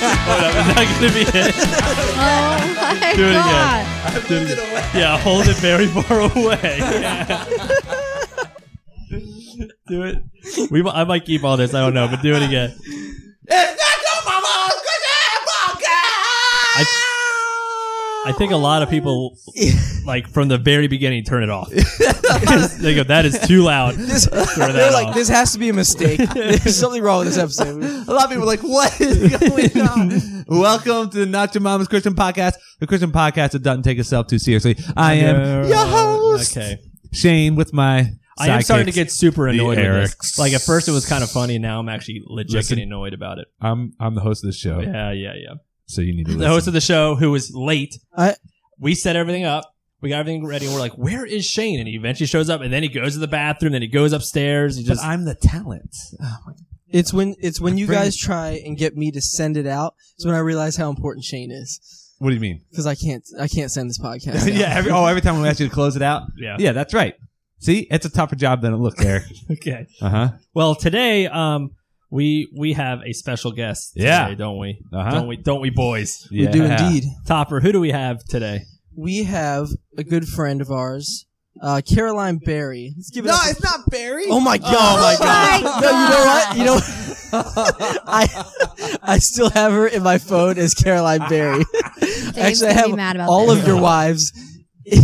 Hold up, is that gonna be it? Oh my Do it god. again. Do it again. Yeah, hold it very far away. Yeah. do it. We. mi- I might keep all this. I don't know, but do it again. I think a lot of people, like from the very beginning, turn it off. they go, "That is too loud." This, Turn they're like, off. this has to be a mistake. There's something wrong with this episode. A lot of people are like, what is going on? Welcome to the Not Your Mama's Christian Podcast, the Christian podcast that doesn't take itself too seriously. I am your host, Okay. Shane, with my. I am starting to sidekicks, get super annoyed with Erics. this. Like at first it was kind of funny. Now I'm actually legit Listen. getting annoyed about it. I'm I'm the host of the show, Yeah, yeah, yeah. So you need to The host of the show who was late. I- we set everything up. We got everything ready, and we're like, "Where is Shane?" And he eventually shows up, and then he goes to the bathroom. Then he goes upstairs. He but just I'm the talent. It's when it's when you Bring guys it- try and get me to send it out. It's when I realize how important Shane is What do you mean? because I can't I can't send this podcast. out. yeah. Every, oh, every time we ask you to close it out. yeah. Yeah, that's right. See, it's a tougher job than it looks, Eric. Okay. Uh huh. Well, today, um, we we have a special guest. Today, Yeah. don't we? Uh-huh. Don't we? Don't we, boys? we do indeed. Topper, who do we have today? We have a good friend of ours, uh, Caroline Barry. Let's give it No, up. it's not Barry. Oh my god! Oh my God. No, you know what? You know. I I still have her in my phone as Caroline Barry. Dave's Actually, I gonna be have mad about all this. of your wives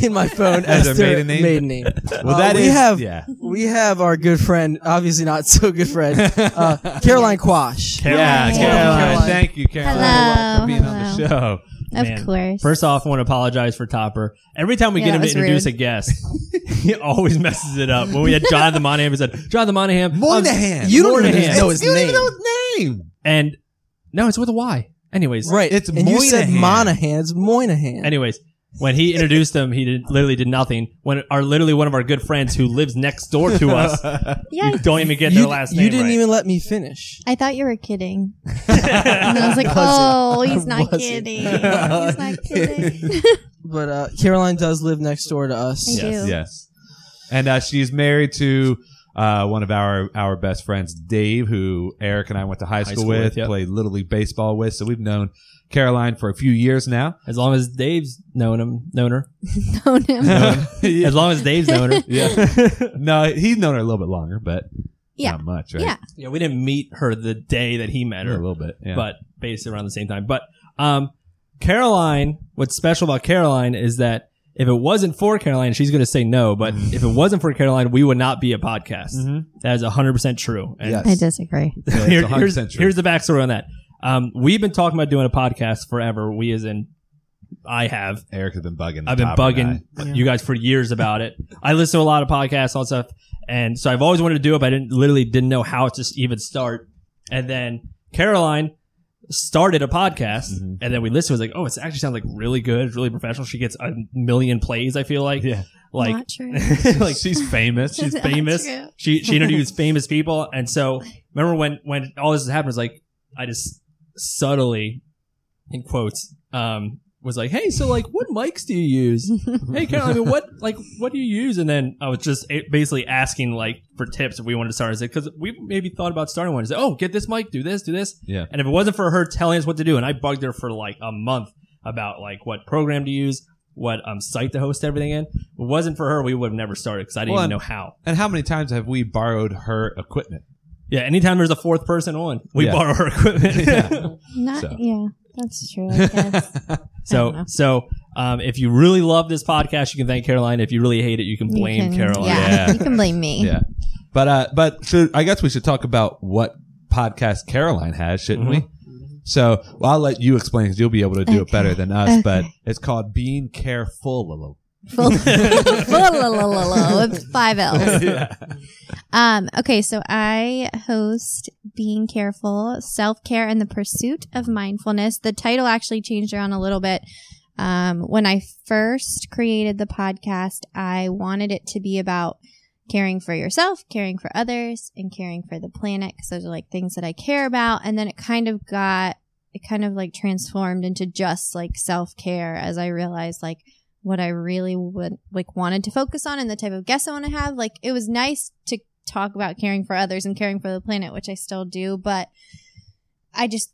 in my phone As as, their their maiden name? maiden name. Well, Uh, that we is- have yeah. we have our good friend, obviously not so good friend, uh, Caroline Quash. Yeah, Caroline. Caroline. Caroline. Thank you, Caroline, Hello, for being on the show. Of Man. course. First off, I want to apologize for Topper. Every time we Yeah, get him to introduce rude. a guest, he always messes it up. When we had Jonathan Monahan, we said Jonathan Monahan, um, You don't even Moynihan. know his You don't name, even know his name. and no, it's with a Y. Anyways, right? It's and you said Moynihan. Monahan. It's Moynihan. Anyways, when he introduced him, he did, literally did nothing. When our literally one of our good friends who lives next door to us, yeah. you don't even get you, last name. you didn't right. even let me finish. I thought you were kidding. and I was like, oh, he's not Wasn't. kidding. He's not kidding. But uh, Caroline does live next door to us. I do. Yes. And uh, she's married to uh, one of our our best friends, Dave, who Eric and I went to high school, school with, with, yep. played little league baseball with. So we've known Caroline for a few years now. As long as Dave's known him, known her. Known him. As long as Dave's known her. yeah. no, he's known her a little bit longer, but Yeah. not much, right? Yeah. Yeah, we didn't meet her the day that he met her, A little bit. Yeah. but basically around the same time. But um, Caroline, what's special about Caroline is that if it wasn't for Caroline, she's going to say no. But Mm-hmm. if it wasn't for Caroline, we would not be a podcast. Mhm. That is hundred percent true. And Yes. I disagree. Yeah, it's here- 100% here's, true. here's the backstory on that. Um, we've been talking about doing a podcast forever. We, as in, I have. Eric has been bugging. the I've been top bugging guy. you guys for years about it. I listen to a lot of podcasts, all stuff, and so I've always wanted to do it, but I didn't literally didn't know how to even start. And then Caroline started a podcast, Mhm. and then we listened. It was like, oh, it actually sounds like really good, really professional. She gets a million plays. I feel like, Yeah. like, Not true. like she's famous. she's Not famous. true. She she interviews famous people, and so remember when when all this happened, it was like I just subtly, in quotes, um, was like, "Hey, so like, what mics do you use? hey, Carol, I mean, what like what do you use?" And then I was just basically asking like for tips if we wanted to start. because we maybe thought about starting one. I said, "Oh, get this mic, do this, do this." Yeah. And if it wasn't for her telling us what to do, and I bugged her for like a month about like what program to use. What um, site to host everything in? If it wasn't for her, we would have never started because I didn't Well, even and- know how. And how many times have we borrowed her equipment? Yeah, anytime there's a fourth person on, we Yeah. borrow her equipment. Yeah. Not, So. yeah, that's true, I guess. I don't so, know. so um, if you really love this podcast, you can thank Caroline. If you really hate it, you can You blame can- Caroline. Yeah, Yeah. you can blame me. yeah. But uh, but should, I guess we should talk about what podcast Caroline has, shouldn't we? So well, I'll let you explain because you'll be able to do it better than us. But it's called Being Careful. Full, full with five L's. Um, okay, so I host Being Careful, Self Care and the Pursuit of Mindfulness. The title actually changed around a little bit. Um, when I first created the podcast, I wanted it to be about caring for yourself, caring for others, and caring for the planet because those are like things that I care about. And then it kind of got, it kind of like transformed into just like self care as I realized like what I really would like wanted to focus on and the type of guests I want to have. Like it was nice to talk about caring for others and caring for the planet, which I still do, but I just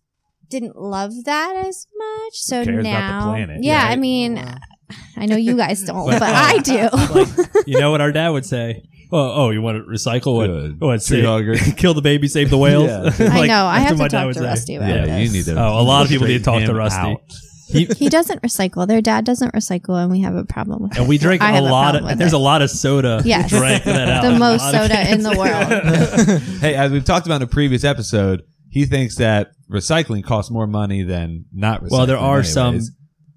didn't love that as much. So cares about the now, planet, yeah, I right? mean, I know you guys don't, But, but uh, I do. Like, you know what our dad would say? Oh, oh, you want to recycle? What? Good. What? Tree Say, kill the baby, save the whales. Yeah. I know. I have to my dad talk would to say. Rusty about Yeah, this. you need to. Oh, a lot of people need to talk to Rusty. out. He, He doesn't recycle. Their dad doesn't recycle, and we have a problem with it. and we drink I a a lot of. with There's it. a lot of soda. Yes. drank that house. The most soda in the world. hey, as we've talked about in a previous episode, he thinks that recycling costs more money than not recycling. well, there are some.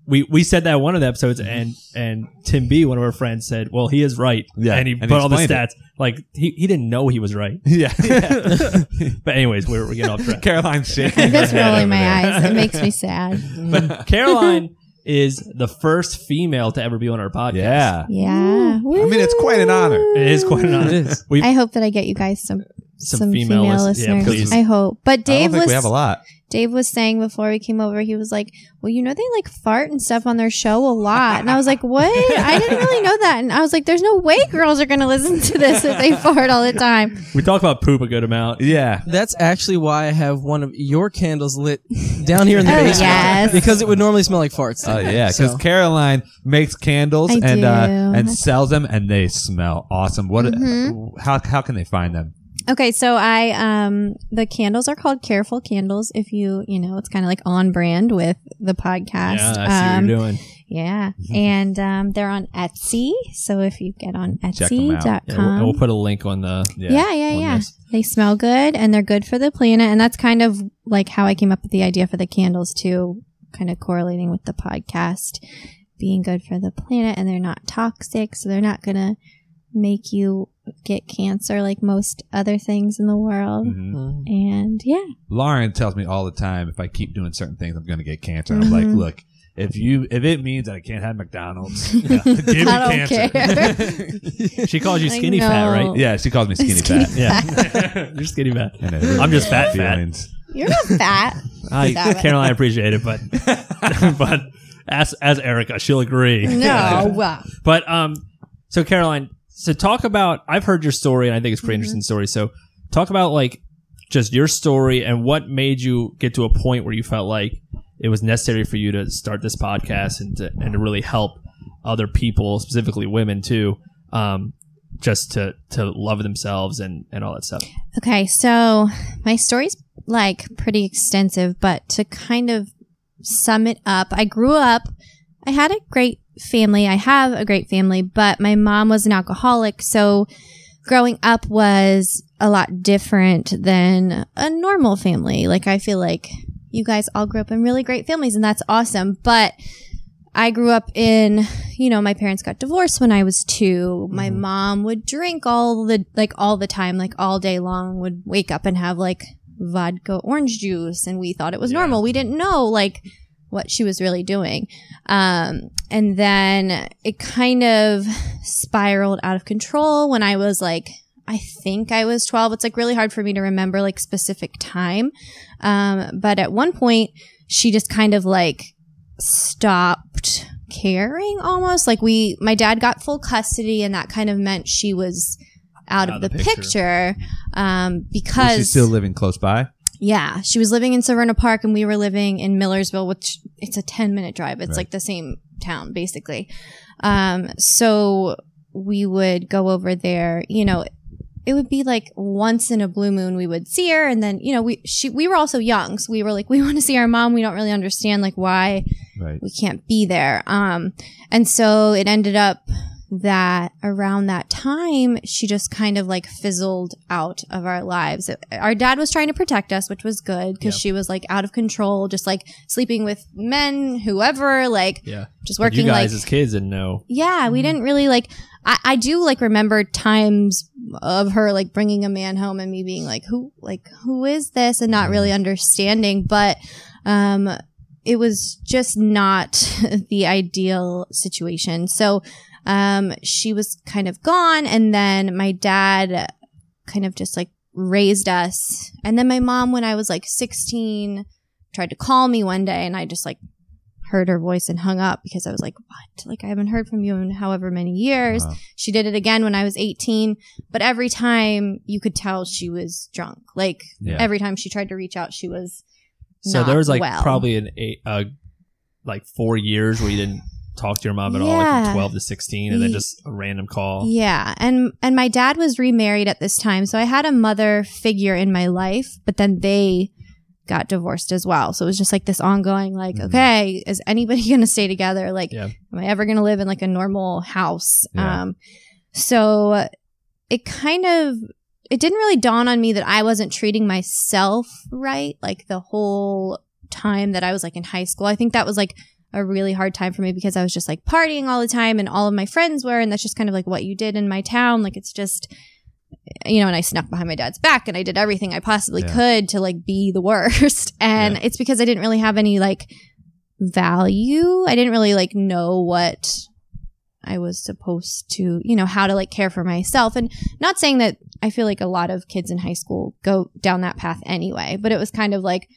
Anyways. We we said that in one of the episodes, mm-hmm. and and Tim B, one of our friends, said, "Well, he is right." Yeah, and he and he put all the explained stats. Like he, he didn't know he was right. Yeah. yeah. But anyways, we're, we're getting off track. Caroline's shaking. I'm just head rolling over my there. eyes. It makes me sad. But Caroline is the first female to ever be on our podcast. Yeah. Yeah. I mean, it's quite an honor. It is quite an honor. It is. We I hope that I get you guys some Some some, female female, lis- yeah, listeners. please. I hope. But I don't Dave think was we have a lot. Dave was saying before we came over, he was like, "Well, you know they like fart and stuff on their show a lot," and I was like, "What? I didn't really know that." And I was like, "There's no way girls are going to listen to this if they fart all the time." we talk about poop a good amount. Yeah. That's actually why I have one of your candles lit down here in the Oh, basement. yes. Because it would normally smell like farts. Oh yeah, because So- Caroline makes candles I and uh, do. and sells them, and they smell awesome. What? Mm-hmm. How how can they find them? Okay, so I um the candles are called Careful Candles. If you you know, it's kind of like on brand with the podcast. Yeah, I see um, what you're doing. Yeah, and um, they're on Etsy. So if you get on Check 'em out. Etsy.com, Yeah, we'll, we'll put a link on the. yeah, yeah, on yeah. this. They smell good and they're good for the planet, and that's kind of like how I came up with the idea for the candles too, kind of correlating with the podcast being good for the planet, and they're not toxic, so they're not gonna make you get cancer like most other things in the world. Mhm. Mm. And yeah, Lauren tells me all the time if I keep doing certain things, I'm going to get cancer. And I'm like, Mhm. look, if you if it means that I can't have McDonald's, yeah, give me I don't cancer. care. She calls you I skinny fat, right? yeah, she calls me skinny, Skinny fat. Yeah, you're skinny fat. Really I'm just fat, my fat. You're not fat. I, Caroline, I appreciate it, but but as as Erica, she'll agree. No. Wow. But um, so Caroline, so talk about. I've heard your story, and I think it's a pretty Mm-hmm. interesting story. So talk about like just your story and what made you get to a point where you felt like it was necessary for you to start this podcast and to, and to really help other people, specifically women too, um, just to to love themselves and and all that stuff. Okay, so my story's like pretty extensive, but to kind of sum it up, I grew up, I had a great family. I have a great family, but my mom was an alcoholic. So growing up was a lot different than a normal family. Like, I feel like you guys all grew up in really great families, and that's awesome. But I grew up in, you know, my parents got divorced when I was 2 My mm-hmm. mom would drink all the, like all the time, like all day long, would wake up and have like vodka orange juice. And we thought it was normal. We didn't know like what she was really doing. Um, and then it kind of spiraled out of control when I was like, I think I was 12. It's like really hard for me to remember like specific time. Um, but at one point she just kind of like stopped caring almost like we, my dad got full custody and that kind of meant she was out, of the, picture. um, because Was she still living close by? Yeah, she was living in Severna Park and we were living in Millersville, which it's a 10 minute drive. It's Right. like the same town basically. Um, so we would go over there, you know, it would be like once in a blue moon we would see her and then, you know, we, she, we were also young. So we were like, we want to see our mom. We don't really understand like why Right. we can't be there. Um, and so it ended up that around that time, she just kind of like fizzled out of our lives. Our dad was trying to protect us, which was good because Yep. she was like out of control, just like sleeping with men, whoever, like Yeah, just But working you guys like as kids didn't know. yeah, we didn't really like. I, I do like remember times of her like bringing a man home and me being like, who, like, who is this, and not really understanding. But um, it was just not the ideal situation. So um, she was kind of gone, and then my dad kind of just like raised us, and then my mom, when I was like sixteen, tried to call me one day, and I just like heard her voice and hung up because I was like, what? Like, I haven't heard from you in however many years. Wow. She did it again when I was 18, but every time you could tell she was drunk. Like, Yeah. every time she tried to reach out, she was So there was like well. probably an eight, uh, like four years where you didn't talk to your mom at all, like from twelve to sixteen, and then just a random call. Yeah, and and my dad was remarried at this time, so I had a mother figure in my life, but then they got divorced as well. So it was just like this ongoing like, Mhm. okay, is anybody going to stay together? Like Yeah. am I ever going to live in like a normal house? Yeah. Um so it kind of it didn't really dawn on me that I wasn't treating myself right like the whole time that I was like in high school. I think that was like a really hard time for me because I was just like partying all the time and all of my friends were and that's just kind of like what you did in my town. Like it's just you know, and I snuck behind my dad's back and I did everything I possibly Yeah. could to like be the worst. And Yeah. it's because I didn't really have any like value. I didn't really like know what I was supposed to, you know, how to like care for myself. And not saying that I feel like a lot of kids in high school go down that path anyway, but it was kind of like,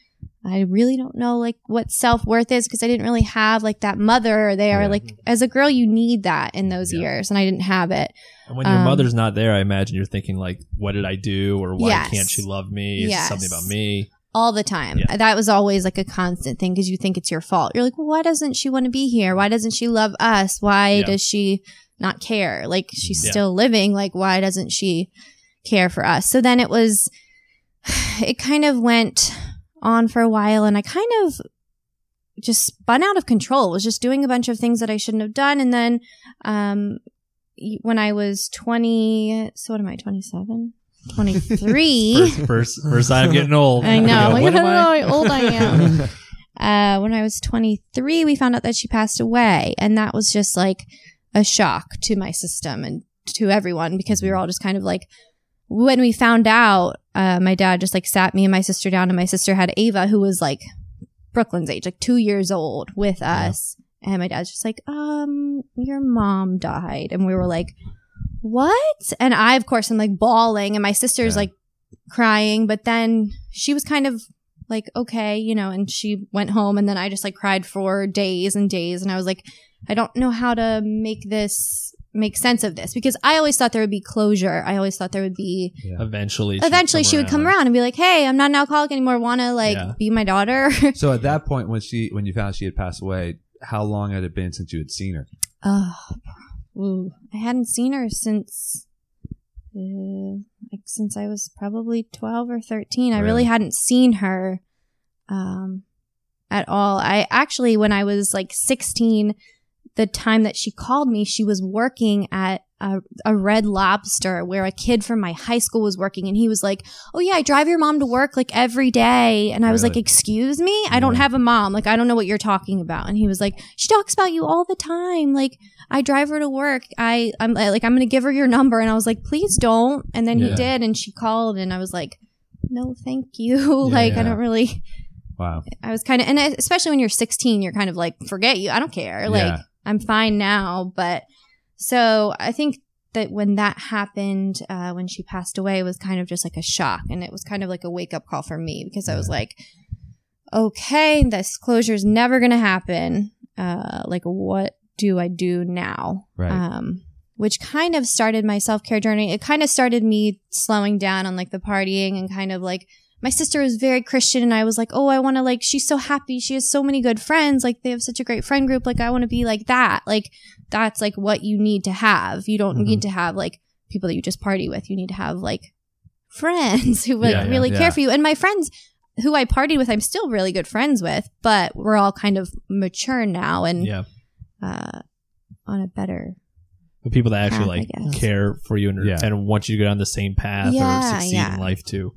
I really don't know like what self worth is because I didn't really have like that mother there. Yeah. Like as a girl, you need that in those Yeah. years, and I didn't have it. And when your Um, mother's not there, I imagine you're thinking like, "What did I do?" or "Why Yes. can't she love me?" Is Yes. something about me? All the time. Yeah. That was always like a constant thing because you think it's your fault. You're like, well, why doesn't she want to be here? Why doesn't she love us? Why Yeah. does she not care? Like she's Yeah. still living. Like why doesn't she care for us? So then it was, it kind of went on for a while and I kind of just spun out of control. Was just doing a bunch of things that I shouldn't have done. And then, um, when I was 20, so what am I, 27? 23. First, first, first sign of getting old. I know. Like, I don't know how old I am. uh, when I was 23, we found out that she passed away. And that was just like a shock to my system and to everyone because we were all just kind of like, when we found out, uh, my dad just like sat me and my sister down, and my sister had Ava, who was like Brooklyn's age, like two years old with us. And my dad's just like, um, your mom died. And we were like, what? And I, of course, am like bawling, and my sister's Yeah. like crying, but then she was kind of like, okay, you know, and she went home, and then I just like cried for days and days. And I was like, I don't know how to make this make sense of this because I always thought there would be closure. I always thought there would be Eventually, she'd eventually she would come around and be like, "Hey, I'm not an alcoholic anymore. Want to like Yeah. be my daughter?" So at that point, when she when you found she had passed away, how long had it been since you had seen her? Oh, ooh. I hadn't seen her since, uh, like since I was probably twelve or thirteen. I really hadn't seen her, um, at all. I actually, when I was like sixteen, the time that she called me, she was working at a, a Red Lobster where a kid from my high school was working, and he was like, "Oh yeah, I drive your mom to work like every day," and I was like, "Excuse me, I don't have a mom. Like I don't know what you're talking about." And he was like, "She talks about you all the time. Like I drive her to work. I I'm like I'm gonna give her your number." And I was like, "Please don't." And then he did, and she called, and I was like, "No, thank you. like yeah. I don't really." Wow. I was kind of, and especially when you're 16, you're kind of like, forget you. I don't care. Like, Yeah. I'm fine now. But so I think that when that happened, uh, when she passed away, was kind of just like a shock. And it was kind of like a wake up call for me because I was like, okay, this closure is never going to happen. Uh, like, what do I do now? Right. Um, which kind of started my self care journey. It kind of started me slowing down on like the partying and kind of like my sister was very Christian and I was like, oh, I want to like, she's so happy. She has so many good friends. Like they have such a great friend group. Like I want to be like that. Like that's like what you need to have. You don't Mhm. need to have like people that you just party with. You need to have like friends who like Yeah, yeah, really yeah. care for you. And my friends who I partied with, I'm still really good friends with, but we're all kind of mature now and Yeah, uh, on a better the people that actually Path, like care for you and, Yeah. and want you to go down the same path Yeah, or succeed yeah. in life too.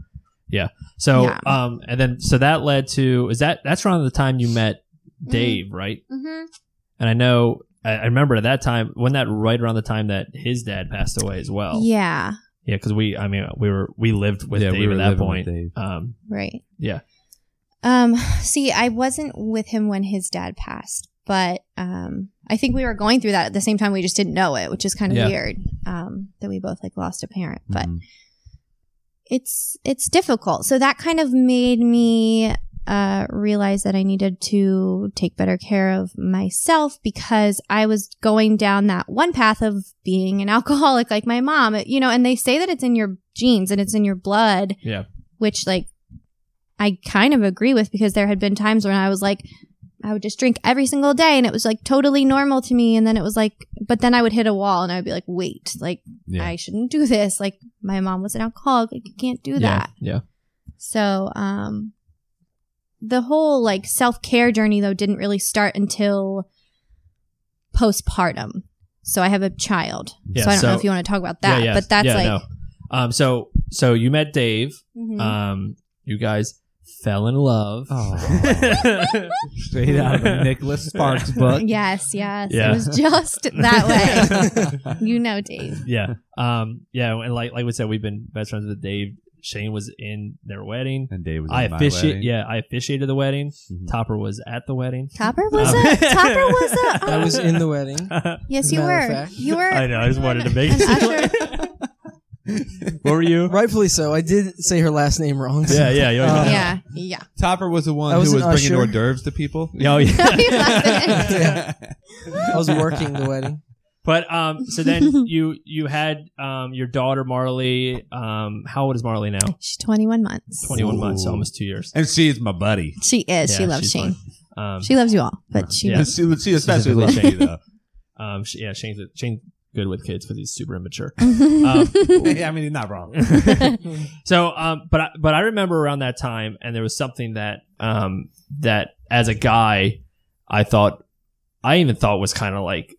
Yeah. So, Yeah. um, and then so that led to is that that's around the time you met Dave, right? Mm-hmm. And I know I, I remember at that time when that right around the time that his dad passed away as well. Yeah. Yeah, because we, I mean, we were we lived with Yeah, Dave we were at that living with point. Dave. Um, Right. Yeah. Um, see, I wasn't with him when his dad passed, but um I think we were going through that at the same time. We just didn't know it, which is kind of Yeah. weird. Um, that we both like lost a parent. But Mhm. It's it's difficult. So that kind of made me uh, realize that I needed to take better care of myself because I was going down that one path of being an alcoholic like my mom. You know, and they say that it's in your genes and it's in your blood, yeah. which like I kind of agree with because there had been times when I was like, I would just drink every single day and it was like totally normal to me. And then it was like, but then I would hit a wall and I would be like, wait, like Yeah. I shouldn't do this. Like my mom was an alcoholic. Like you can't do that. yeah. So, um, the whole like self care journey though didn't really start until postpartum. So I have a child. Yeah, so I don't know if you want to talk about that, yeah, yeah, but that's yeah, like, no. Um, so so you met Dave. Mhm. Um, you guys fell in love. Oh. Straight out of the Nicholas Sparks book. yes, yes, Yeah. it was just that way. you know, Dave. yeah. Um, yeah, and like like we said, we've been best friends with Dave. Shane was in their wedding. And Dave was I in my wedding. Yeah, I officiated the wedding. Mhm. Topper was at the wedding. Topper was Um, a Topper was a. I was in the wedding. Yes, you were. fact. You were. I know. I just wanted to make. An usher. What were you? Rightfully so. I did say her last name wrong. Yeah, yeah, you Uh, Yeah, yeah. Topper was the one I was who was an bringing usher. hors d'oeuvres to people. Oh, yeah. Yeah. I was working the wedding. But um, so then you you had um your daughter Marley. Um, how old is Marley now? She's 21 months. Twenty one months, Ooh. almost two years. And she is my buddy. She is. she Yeah, loves she's Shane. Um, She loves you all, but she. Yeah. She, she especially loves Specifically me though. um, she, yeah, Shane's Shane's good with kids because he's super immature. Um, yeah, I mean, he's not wrong. so, um, but I, but I remember around that time, and there was something that um that as a guy, I thought, I even thought was kind of like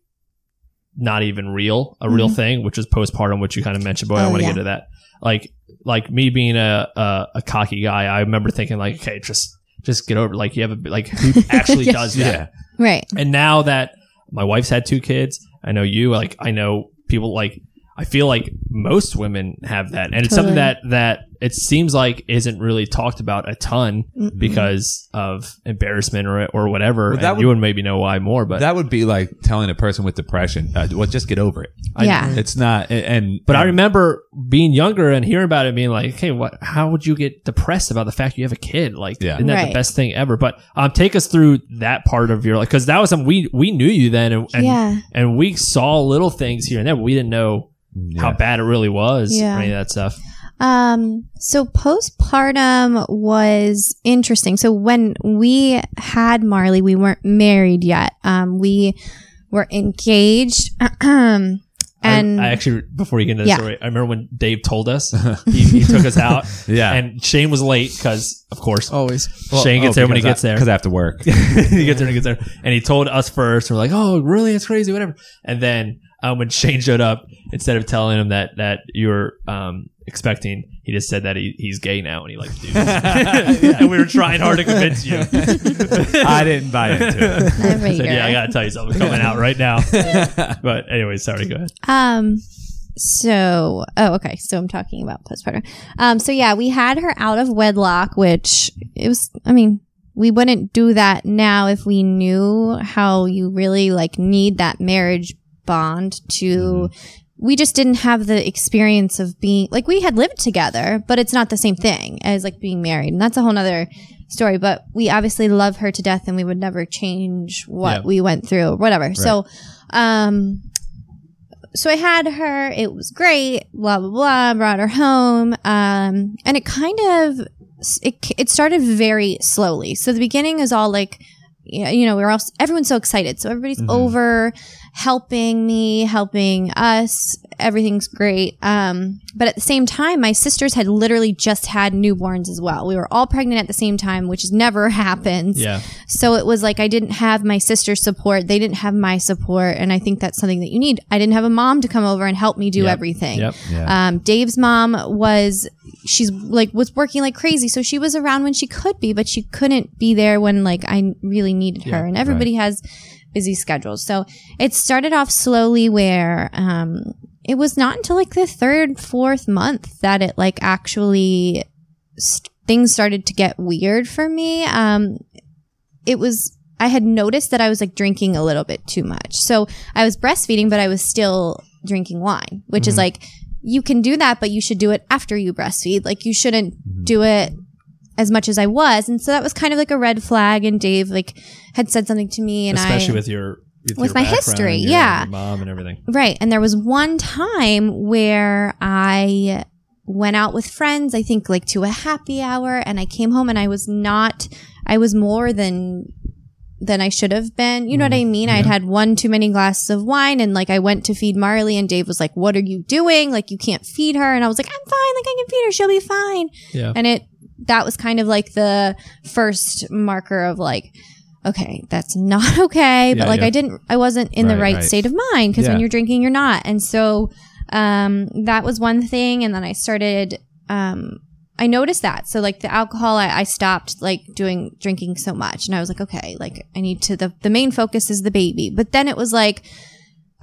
not even real, a real Mhm. thing, which was postpartum, which you kind of mentioned. But I Oh, want to yeah. get to that. Like, like me being a, a a cocky guy, I remember thinking like, okay, just just get over. it. Like, you have a like who actually Yeah. does that? yeah. right. And now that my wife's had two kids, I know you, like I know people like I feel like most women have that. And it's something that that it seems like isn't really talked about a ton Mm-mm. because of embarrassment or or whatever. Well, that and would- you would maybe know why more, but that would be like telling a person with depression, uh, well, just get over it. I- Yeah. It's not, and, and but I remember being younger and hearing about it, being like, "Okay, what? How would you get depressed about the fact you have a kid? Like, Yeah. isn't that Right. the best thing ever?" But um, take us through that part of your life because that was something we we knew you then, and and, yeah. and we saw little things here and there, but we didn't know how bad it really was Yeah. or any of that stuff. Um, so postpartum was interesting. So when we had Marley, we weren't married yet. Um, we were engaged. and I, I actually, before you get into the Yeah. story, I remember when Dave told us he, he took us out, yeah. and Shane was late because, of course, Always. Shane gets there when he gets there. because I have to work. he gets there, he gets there, and he told us first. And we're like, "Oh, really? It's crazy, whatever." And then um, when Shane showed up, instead of telling him that that you were um, expecting, he just said that he, he's gay now and he likes dudes. and we were trying hard to convince you. I didn't buy into it. Never Said, yeah, I gotta tell you something coming out right now. but anyway, sorry. Go ahead. Um, so, oh, okay. So I'm talking about postpartum. Um, so yeah, we had her out of wedlock, which it was, I mean, we wouldn't do that now if we knew how you really like need that marriage bond to, we just didn't have the experience of being, like we had lived together, but it's not the same thing as like being married. And that's a whole nother story, but we obviously love her to death and we would never change what Yeah. we went through or whatever. So, um, so I had her. It was great. Blah blah blah. Brought her home. Um, and it kind of it it started very slowly. So the beginning is all like, you know, you know, we were all everyone's so excited. So everybody's Mm-hmm. over, helping me, helping us. Everything's great. Um, but at the same time, my sisters had literally just had newborns as well. We were all pregnant at the same time, which has never happens. Yeah. So it was like I didn't have my sister's support. They didn't have my support. And I think that's something that you need. I didn't have a mom to come over and help me do Yep. everything. Yep. Yeah. Um, Dave's mom was, she's like, was working like crazy. So she was around when she could be, but she couldn't be there when like I really needed her. Yeah, and everybody has busy schedules. So it started off slowly where, um, it was not until like the third, fourth month that it like actually st- things started to get weird for me. Um, it was I had noticed that I was like drinking a little bit too much. So I was breastfeeding, but I was still drinking wine, which is like you can do that, but you should do it after you breastfeed. Like you shouldn't do it as much as I was. And so that was kind of like a red flag. And Dave like had said something to me, and I Especially I with your with, With your my history, your- yeah. your mom and everything. Right. And there was one time where I went out with friends, I think like to a happy hour and I came home and I was not, I was more than, than I should have been. You know what mm-hmm. I mean? I'd had one too many glasses of wine and like I went to feed Marley and Dave was like, what are you doing? Like you can't feed her. And I was like, I'm fine. Like I can feed her. She'll be fine. Yeah. And it, that was kind of like the first marker of like, okay, that's not okay. But Yeah, like yeah. I didn't, I wasn't in the Right, right, right. state of mind because Yeah. when you're drinking, you're not. And so, um, that was one thing. And then I started, um, I noticed that. So like the alcohol, I, I stopped like doing drinking so much. And I was like, okay, like I need to, the, the main focus is the baby. But then it was like,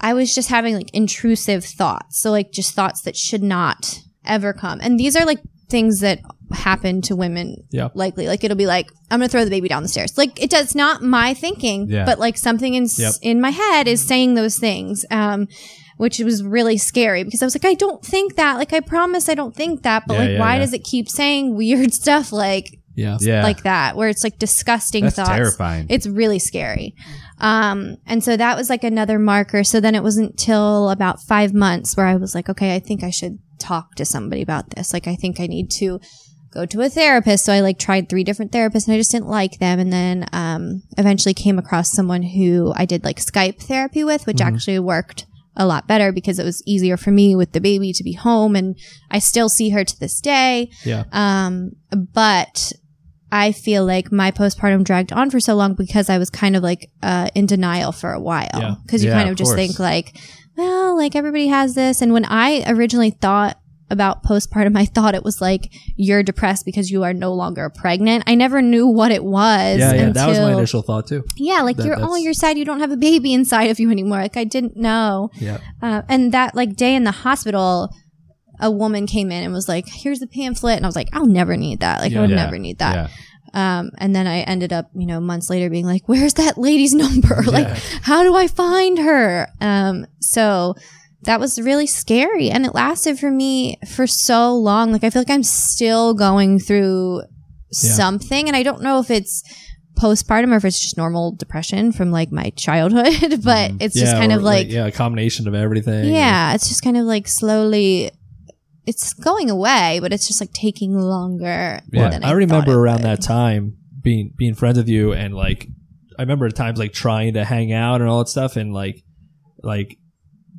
I was just having like intrusive thoughts. So like just thoughts that should not ever come. And these are like things that happen to women Yeah. likely. Like it'll be like, I'm gonna throw the baby down the stairs. Like it does not my thinking, Yeah. but like something in Yep. in my head is saying those things. Um which was really scary because I was like, I don't think that. Like I promise I don't think that. But Yeah, like yeah, why yeah. does it keep saying weird stuff like Yeah. Yeah. like that where it's like disgusting That's thoughts. terrifying. It's really scary. Um, and so that was like another marker. So then it wasn't till about five months where I was like, okay, I think I should talk to somebody about this. Like, I think I need to go to a therapist. So I like tried three different therapists and I just didn't like them. And then, um, eventually came across someone who I did like Skype therapy with, which actually worked a lot better because it was easier for me with the baby to be home and I still see her to this day. Yeah. Um, but I feel like my postpartum dragged on for so long because I was kind of like uh, in denial for a while. Because you Yeah, kind of of just think like, well, like everybody has this. And when I originally thought about postpartum, I thought it was like you're depressed because you are no longer pregnant. I never knew what it was. Yeah. Yeah. Until, That was my initial thought too. Yeah, like That- you're oh, you're sad you don't have a baby inside of you anymore. Like I didn't know. Yeah. Uh, and that like day in the hospital, a woman came in and was like, "Here's the pamphlet," and I was like, "I'll never need that. Like Yeah. I would Yeah. never need that." Yeah. Um, and then I ended up, you know, months later being like, "Where's that lady's number? like, Yeah. how do I find her?" Um, so that was really scary, and it lasted for me for so long. Like I feel like I'm still going through Yeah. something, and I don't know if it's postpartum or if it's just normal depression from like my childhood, but mm-hmm. it's just kind of like yeah, a combination of everything. yeah, it's just kind of like slowly. It's going away, but it's just like taking longer. Yeah, than I, I, remember around would. that time being being friends with you and like I remember at times like trying to hang out and all that stuff and like like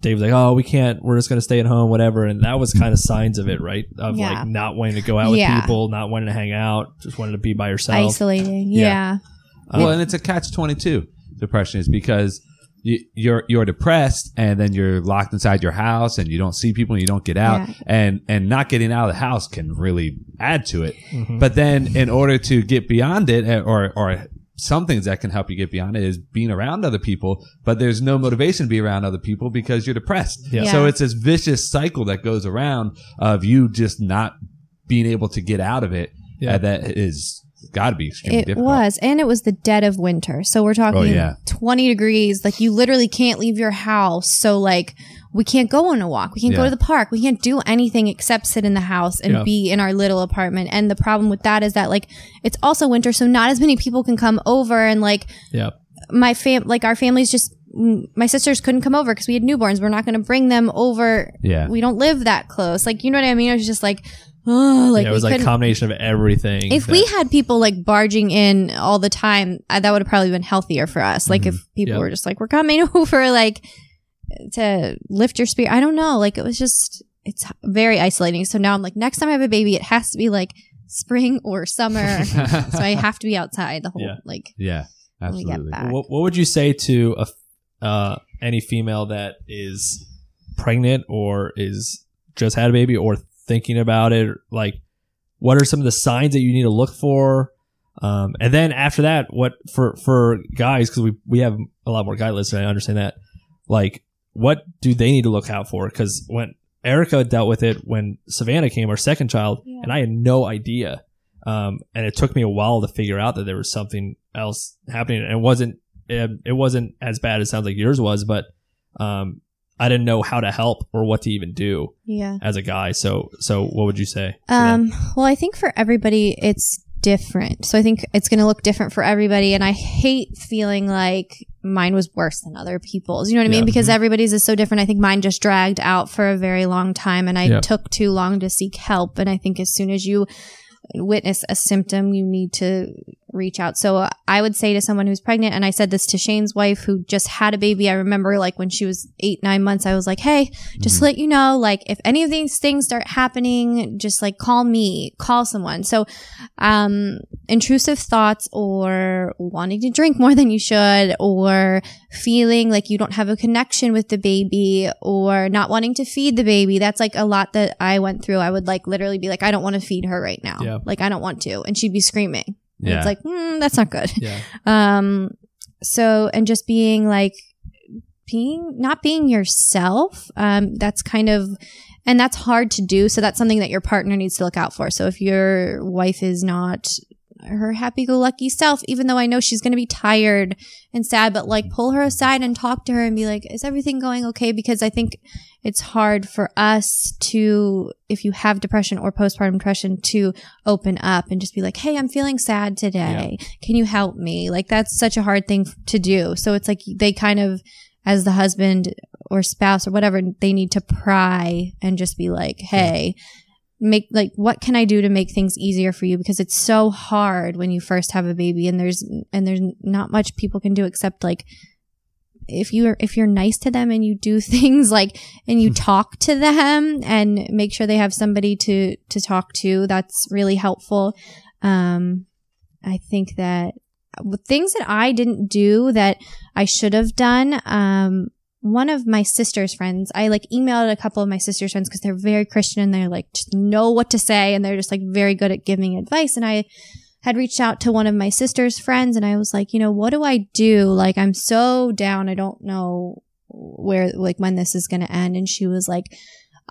Dave was like, "Oh, we can't. We're just gonna stay at home, whatever." And that was kind of signs of it, right? Of Yeah. like not wanting to go out with Yeah. people, not wanting to hang out, just wanting to be by yourself. isolating. Yeah. Yeah. well, and it's a catch twenty two. Depression is because you, you're you're depressed, and then you're locked inside your house, and you don't see people, and you don't get out, Yeah. and and not getting out of the house can really add to it. Mhm. But then, in order to get beyond it, eh, or or some things that can help you get beyond it is being around other people. But there's no motivation to be around other people because you're depressed. Yeah. Yeah. So it's this vicious cycle that goes around of you just not being able to get out of it. Yeah. that is got to be extremely It difficult. was, and it was the dead of winter. So we're oh, talking Oh, yeah. 20 degrees. Like you literally can't leave your house. So like we can't go on a walk. We can't go to the park. We can't do anything except sit in the house and Yeah. be in our little apartment. And the problem with that is that like it's also winter, so not as many people can come over. And like Yeah, my fam, like our families just. My sisters couldn't come over because we had newborns. We're not going to bring them over. Yeah. We don't live that close. Like, you know what I mean? It was just like, oh, like yeah, it was like a combination of everything. if that- we had people like barging in all the time, uh, that would have probably been healthier for us. Like if people Yeah. were just like, we're coming over, like to lift your spirit. I don't know. Like it was just, it's very isolating. So now I'm like, next time I have a baby, it has to be like spring or summer. so I have to be outside the whole, Yeah. like, yeah, when we get absolutely. back. what, what would you say to a f- uh, any female that is pregnant or is just had a baby or thinking about it? Like, what are some of the signs that you need to look for? Um, and then after that, what for for guys because we we have a lot more guy listeners. I understand that. Like, what do they need to look out for? Because when Erica dealt with it when Savannah came, our second child, Yeah. and I had no idea. Um, and it took me a while to figure out that there was something else happening, and it wasn't it, it wasn't as bad as it sounds like yours was, but um, I didn't know how to help or what to even do yeah. as a guy. So, so what would you say? Um, well, I think for everybody, it's different. So I think it's going to look different for everybody. And I hate feeling like mine was worse than other people's. You know what I mean? Yeah. Because mm-hmm. everybody's is so different. I think mine just dragged out for a very long time and I Yeah. took too long to seek help. And I think as soon as you witness a symptom, you need to reach out. So I would say to someone who's pregnant, and I said this to Shane's wife who just had a baby. I remember like when she was eight, nine months, I was like, Hey, just to let you know, like if any of these things start happening, just like call me, call someone. So, um, intrusive thoughts or wanting to drink more than you should or feeling like you don't have a connection with the baby or not wanting to feed the baby. That's like a lot that I went through. I would like literally be like, I don't want to feed her right now. Yeah. Like I don't want to. And she'd be screaming. Yeah. It's like, mm, that's not good. Yeah. Um, so, and just being like, being, not being yourself, um, that's kind of, and that's hard to do. So that's something that your partner needs to look out for. So if your wife is not her happy go lucky self, even though I know she's going to be tired and sad, but like pull her aside and talk to her and be like, is everything going okay? Because I think it's hard for us to, if you have depression or postpartum depression, to open up and just be like, hey, I'm feeling sad today. Can you help me? Like, that's such a hard thing to do. So it's like they kind of, as the husband or spouse or whatever, they need to pry and just be like, hey, make like what can i do to make things easier for you? Because it's so hard when you first have a baby and there's and there's not much people can do except like if you're if you're nice to them and you do things like and you talk to them and make sure they have somebody to to talk to that's really helpful. Um i think that things that i didn't do that i should have done um one of my sister's friends, I like emailed a couple of my sister's friends because they're very Christian and they're like just know what to say and they're just like very good at giving advice. And I had reached out to one of my sister's friends and I was like, you know, what do I do? Like, I'm so down. I don't know where, like, when this is going to end. And she was like,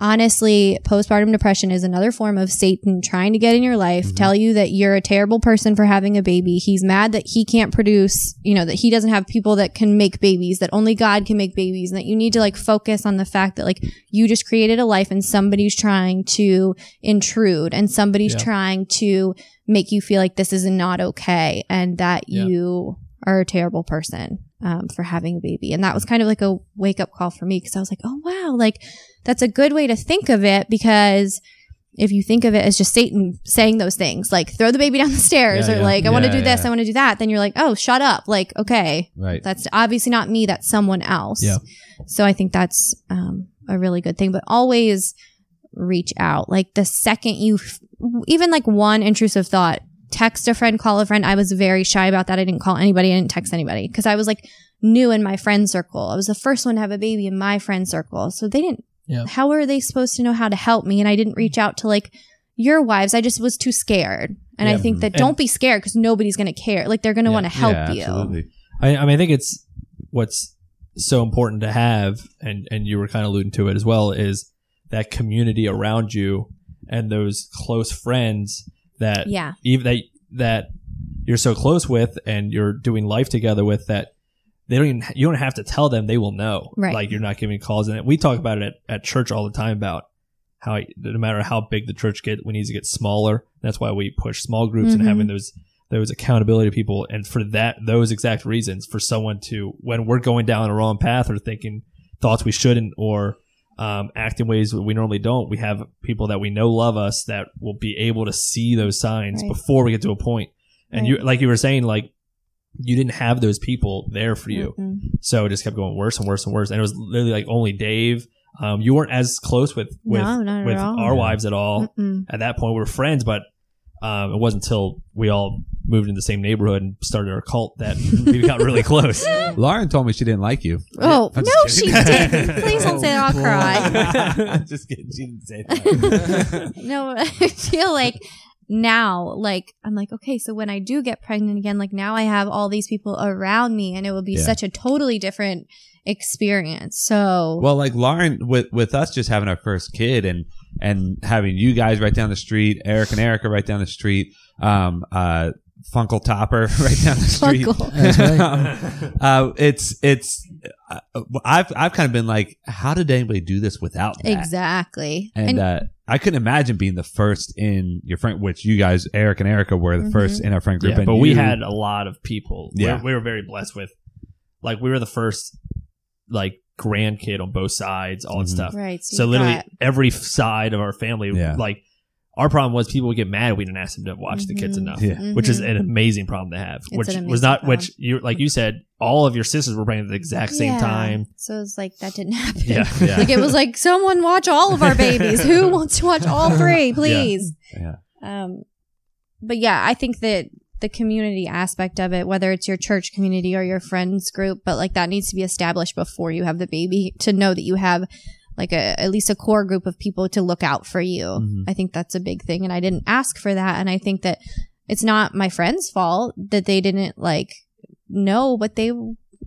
honestly, postpartum depression is another form of Satan trying to get in your life, mm-hmm. tell you that you're a terrible person for having a baby. He's mad that he can't produce, you know, that he doesn't have people that can make babies, that only God can make babies, and that you need to like focus on the fact that like you just created a life and somebody's trying to intrude and somebody's Yeah. trying to make you feel like this is not okay and that Yeah. you are a terrible person um, for having a baby. And that was kind of like a wake up call for me because I was like, oh, wow, like that's a good way to think of it because if you think of it as just Satan saying those things, like throw the baby down the stairs Yeah, or yeah. like, I want to Yeah, do this, yeah. I want to do that, then you're like, oh, shut up. Like, okay, Right. that's obviously not me, that's someone else. Yeah. So I think that's um, a really good thing, but always reach out. Like the second you, f- even like one intrusive thought, text a friend, call a friend. I was very shy about that. I didn't call anybody. I didn't text anybody because I was like new in my friend circle. I was the first one to have a baby in my friend circle. So they didn't, Yeah. how were they supposed to know how to help me? And I didn't reach out to like your wives. I just was too scared. And I think that And- don't be scared because nobody's going to care. Like they're going to Yeah. want to help Yeah, you. absolutely. I, I mean, I think it's what's so important to have, and and you were kind of alluding to it as well, is that community around you and those close friends that Yeah. even that that you're so close with and you're doing life together with that they don't even you don't have to tell them they will know Right. like you're not giving calls and we talk about it at, at church all the time about how no matter how big the church get we need to get smaller that's why we push small groups and Mhm. having those those accountability people and for that those exact reasons for someone to when we're going down a wrong path or thinking thoughts we shouldn't or um, act in ways we normally don't we have people that we know love us that will be able to see those signs Right. before we get to a point. and you like you were saying like you didn't have those people there for you Mm-mm. so it just kept going worse and worse and worse and it was literally like only dave um, you weren't as close with with, No, with our wives at all Mm-mm. at that point we were friends but um, it wasn't until we all moved in the same neighborhood and started our cult that we got really close Lauren told me she didn't like you. Oh, I'm no, she didn't. Please don't say that. I'll cry. I'm just kidding. She didn't say that. No, I feel like now, like, I'm like, okay, so when I do get pregnant again, like now I have all these people around me and it will be Yeah. such a totally different experience. So, Well, like Lauren, with with us just having our first kid and and having you guys right down the street, Eric and Erica right down the street, um, uh, Funkle Topper right down the street. Funkle. Um, uh, it's it's uh, I've I've kind of been like, how did anybody do this without that? exactly. And, uh, I couldn't imagine being the first in your friend, which you guys, Eric and Erica, were the Mhm. first in our friend group. Yeah, and but we had a lot of people. Yeah. Yeah, we were very blessed with. Like we were the first, like grandkid on both sides, all that Mhm. stuff. Right. So, So you've literally got- every side of our family, Yeah. like our problem was people would get mad if we didn't ask them to watch the kids Mhm. enough, Yeah. which is Mhm. an amazing problem to have. It's which an was amazing not problem. which you like you said all of your sisters were playing at the exact same Yeah. time. So it's like that didn't happen. Yeah, yeah. Like it was like someone watch all of our babies. Who wants to watch all three, please? Yeah. Um, but yeah, I think that the community aspect of it, whether it's your church community or your friends group, but like that needs to be established before you have the baby to know that you have like a at least a core group of people to look out for you. Mhm. I think that's a big thing, and I didn't ask for that, and I think that it's not my friend's fault that they didn't like know, but they.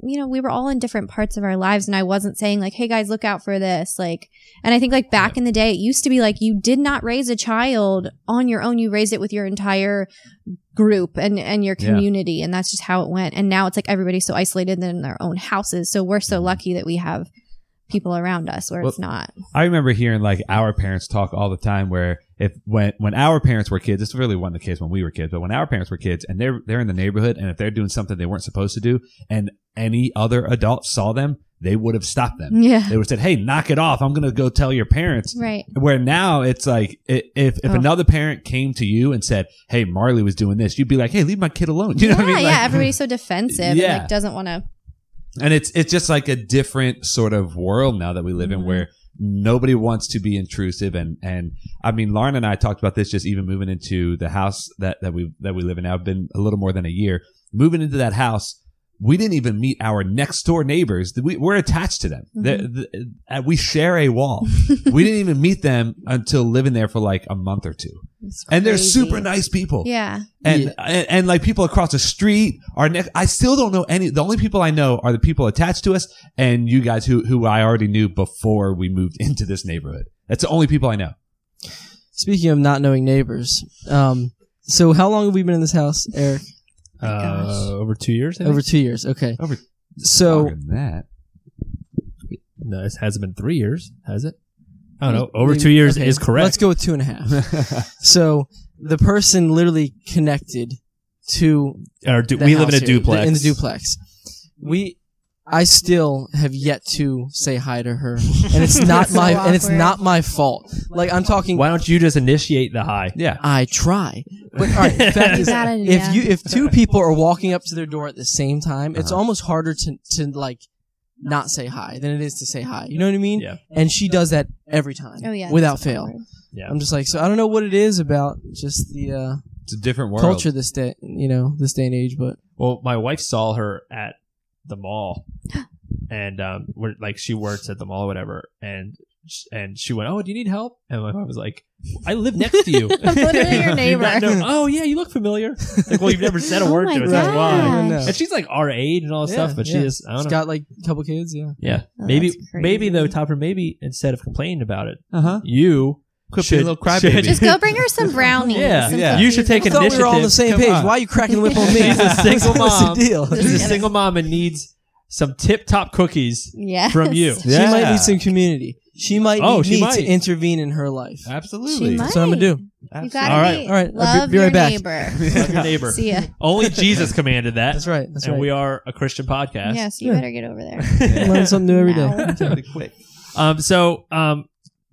You know, we were all in different parts of our lives, and I wasn't saying like, "Hey guys, look out for this." Like, and I think like back in the day, it used to be like you did not raise a child on your own; you raised it with your entire group and and your Yeah. community, and that's just how it went. And now it's like everybody's so isolated in their own houses. So we're so mm-hmm. lucky that we have people around us where it's not. I remember hearing like our parents talk all the time where if when when our parents were kids, this really wasn't the case when we were kids, but when our parents were kids and they're they're in the neighborhood and if they're doing something they weren't supposed to do and any other adult saw them, they would have stopped them. Yeah. They would have said, "Hey, knock it off! I'm going to go tell your parents." Right. Where now it's like if if Oh. another parent came to you and said, "Hey, Marley was doing this," you'd be like, "Hey, leave my kid alone." You know yeah, what I mean? yeah. Like- Everybody's so defensive Yeah. and like doesn't want to. and it's it's just like a different sort of world now that we live in Mhm. where nobody wants to be intrusive. And and I mean Lauren and I talked about this just even moving into the house that that we that we live in now been a little more than a year. Moving into that house we didn't even meet our next door neighbors we, we're attached to them They're- the- uh, we share a wall we didn't even meet them until living there for like a month or two and they're super nice people Yeah. and, Yeah. and and like people across the street are next. I still don't know any. The only people I know are the people attached to us and you guys who who I already knew before we moved into this neighborhood. That's the only people I know. Speaking of not knowing neighbors, um, so how long have we been in this house, Eric? Uh, over two years. I Over two years. Okay. Over So Longer than that. no, it hasn't been three years, has it? I don't know. Maybe- Over two years okay, is correct. Let's go with two and a half. so the person literally connected to Or du- the we live in a here, duplex. in the duplex. We, I still have yet to say hi to her, and it's not So my and it's not my fault. Like I'm talking. Why don't you just initiate the high? Yeah. I try, but all right. Fact is, gotta, if you if two people are walking up to their door at the same time, it's Uh-huh. almost harder to to like not say hi than it is to say hi. You know what I mean? Yeah. And she does that every time, oh yeah, without that's fail. awkward. Yeah. I'm just like, so I don't know what it is about just the uh, It's a different world. culture this day, you know, this day and age. But Well, my wife saw her at the mall, and um, we're, like she works at the mall, or whatever, and and she went, "Oh, do you need help?" And my mom was like, "I live next to you. I'm literally your neighbor. got oh yeah, you look familiar. Like, well, you've never said a Oh word my to us. That's why. No. And she's like our age and all that Yeah, stuff, but yeah. she is. I don't she's know. got like a couple kids. Yeah. yeah, Oh, maybe that's crazy. maybe though, Topper. Maybe instead of complaining about it, Uh huh. you Quit should, being a little crybaby. should- Just go bring her some brownies. Yeah, some yeah. You should take I an thought we were all on the same Come page. on. Why are you cracking the whip on me? She's a single What's mom. the deal? She's a single mom and needs some tip top cookies Yes. from you. She might need some community. She might need Oh, she me might. to intervene in her life. Absolutely. She That's what I'm gonna do. You gotta All right. be, All right, I'll be- love be right your back. neighbor. Love your neighbor. See ya. Only Jesus commanded that. That's right. That's and right. we are a Christian podcast. Yes, you Yeah. better get over there. learn something new every day. No. Somebody quit. Um, so um,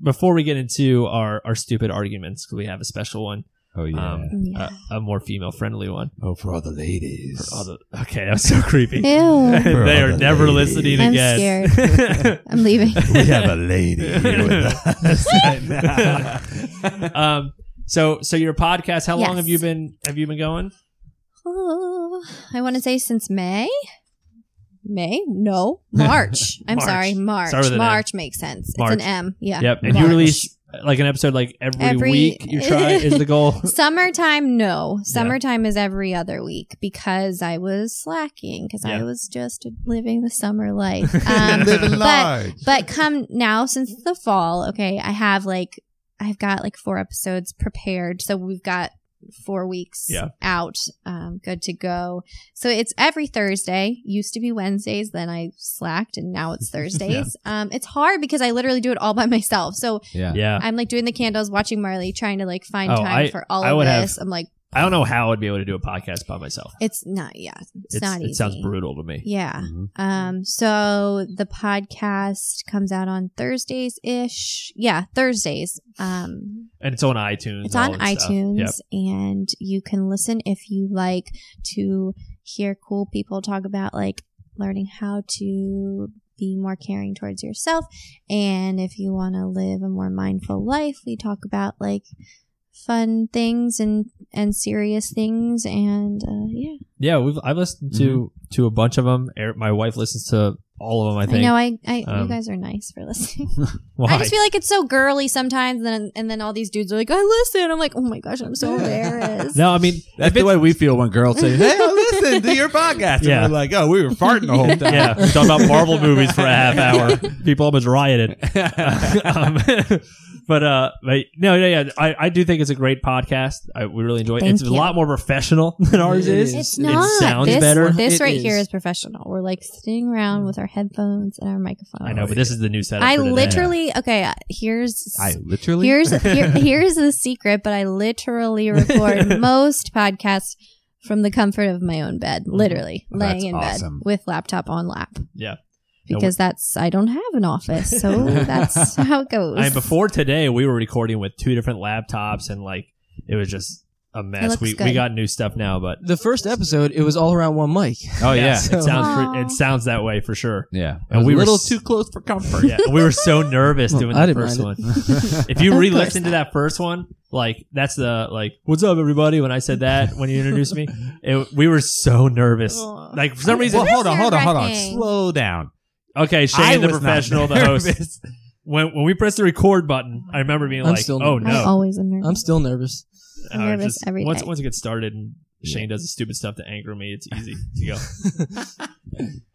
before we get into our, our stupid arguments, because we have a special one, Oh yeah. um, Yeah. a, a more female friendly one. oh, for all the ladies. For all the, okay, that was so creepy. Ew. they are the never ladies. listening I'm again. scared. I'm leaving. we have a lady here with us right now. um, so so your podcast, how long have you been have you been going? Oh, I want to say since May. May? No, March. I'm March. sorry, March. Start with an M. March makes sense. March. It's an M. Yeah. Yep, and March. you release like an episode like every, Every- week. You try is the goal. Summertime, no. Summertime is every other week because I was slacking because I Yeah. was just living the summer life. Um, Living but large. but come now since the fall, okay, I have like I've got like four episodes prepared. So we've got four weeks Yeah. out, um, good to go. So it's every Thursday. Used to be Wednesdays, then I slacked, and now it's Thursdays. um, it's hard because I literally do it all by myself. So Yeah. Yeah. I'm like doing the candles, watching Marley, trying to like find Oh, time I- for all I of would have- this. I'm like, I don't know how I'd be able to do a podcast by myself. it's not. Yeah, it's, It's, not easy. it sounds brutal to me. Yeah. Mhm. Um, so the podcast comes out on Thursdays ish. Yeah, Thursdays. Um, And it's on iTunes. it's on iTunes Yep. and you can listen if you like to hear cool people talk about like learning how to be more caring towards yourself. And if you want to live a more mindful life, we talk about like fun things and, and serious things. And, uh, yeah. Yeah, we've I've listened to to a bunch of them. Er- My wife listens to all of them. I I, think. know I, I Um, you guys are nice for listening. Why? I just feel like it's so girly sometimes, and then and then all these dudes are like, "I listen." I'm like, "Oh my gosh, I'm so embarrassed." no, I mean That's the way we feel when girls say, "Hey, I listen to your podcast." And Yeah. we're like, "Oh, we were farting the whole time." yeah, we're talking about Marvel movies for a half hour. People almost rioted. um, but uh, but no, no, yeah, I, I do think it's a great podcast. I, we really enjoy it. Thank it's a lot more professional than ours It is. is. It's It sounds this, better. This It right is. here is professional. We're like sitting around with our headphones and our microphones. I know, but this is the new setup. I for today. literally okay. uh, Here's I literally. here's here, here's the secret. But I literally record most podcasts from the comfort of my own bed, literally Oh, that's laying in awesome. bed with laptop on lap. Yeah. Because that's I don't have an office, so that's how it goes. I mean, before today, we were recording with two different laptops, and like it was just a mess. looks We we good. got new stuff now, but The first episode, it was all around one mic. oh yeah, So- it sounds Aw. pre- it sounds that way for sure. yeah. And And we we were a little s- too close for comfort. Yeah, we were so nervous Well, doing I the didn't first one. mind if you Of re-listen to that first one, like that's the like, "What's up, everybody?" When I said that when you introduced me, it, we were so nervous. Like for some reason, Well, hold on, hold on, hold on. nerve-wracking. Slow down. Okay, I Shane, the was not professional, the host. nervous. When when we pressed the record button, I remember being I'm like, still "Oh nervous. no!" I'm always a nervous. I'm still nervous. I'm Uh, nervous just- every once day. once it gets started and Shane does the stupid stuff to anger me, it's easy to go.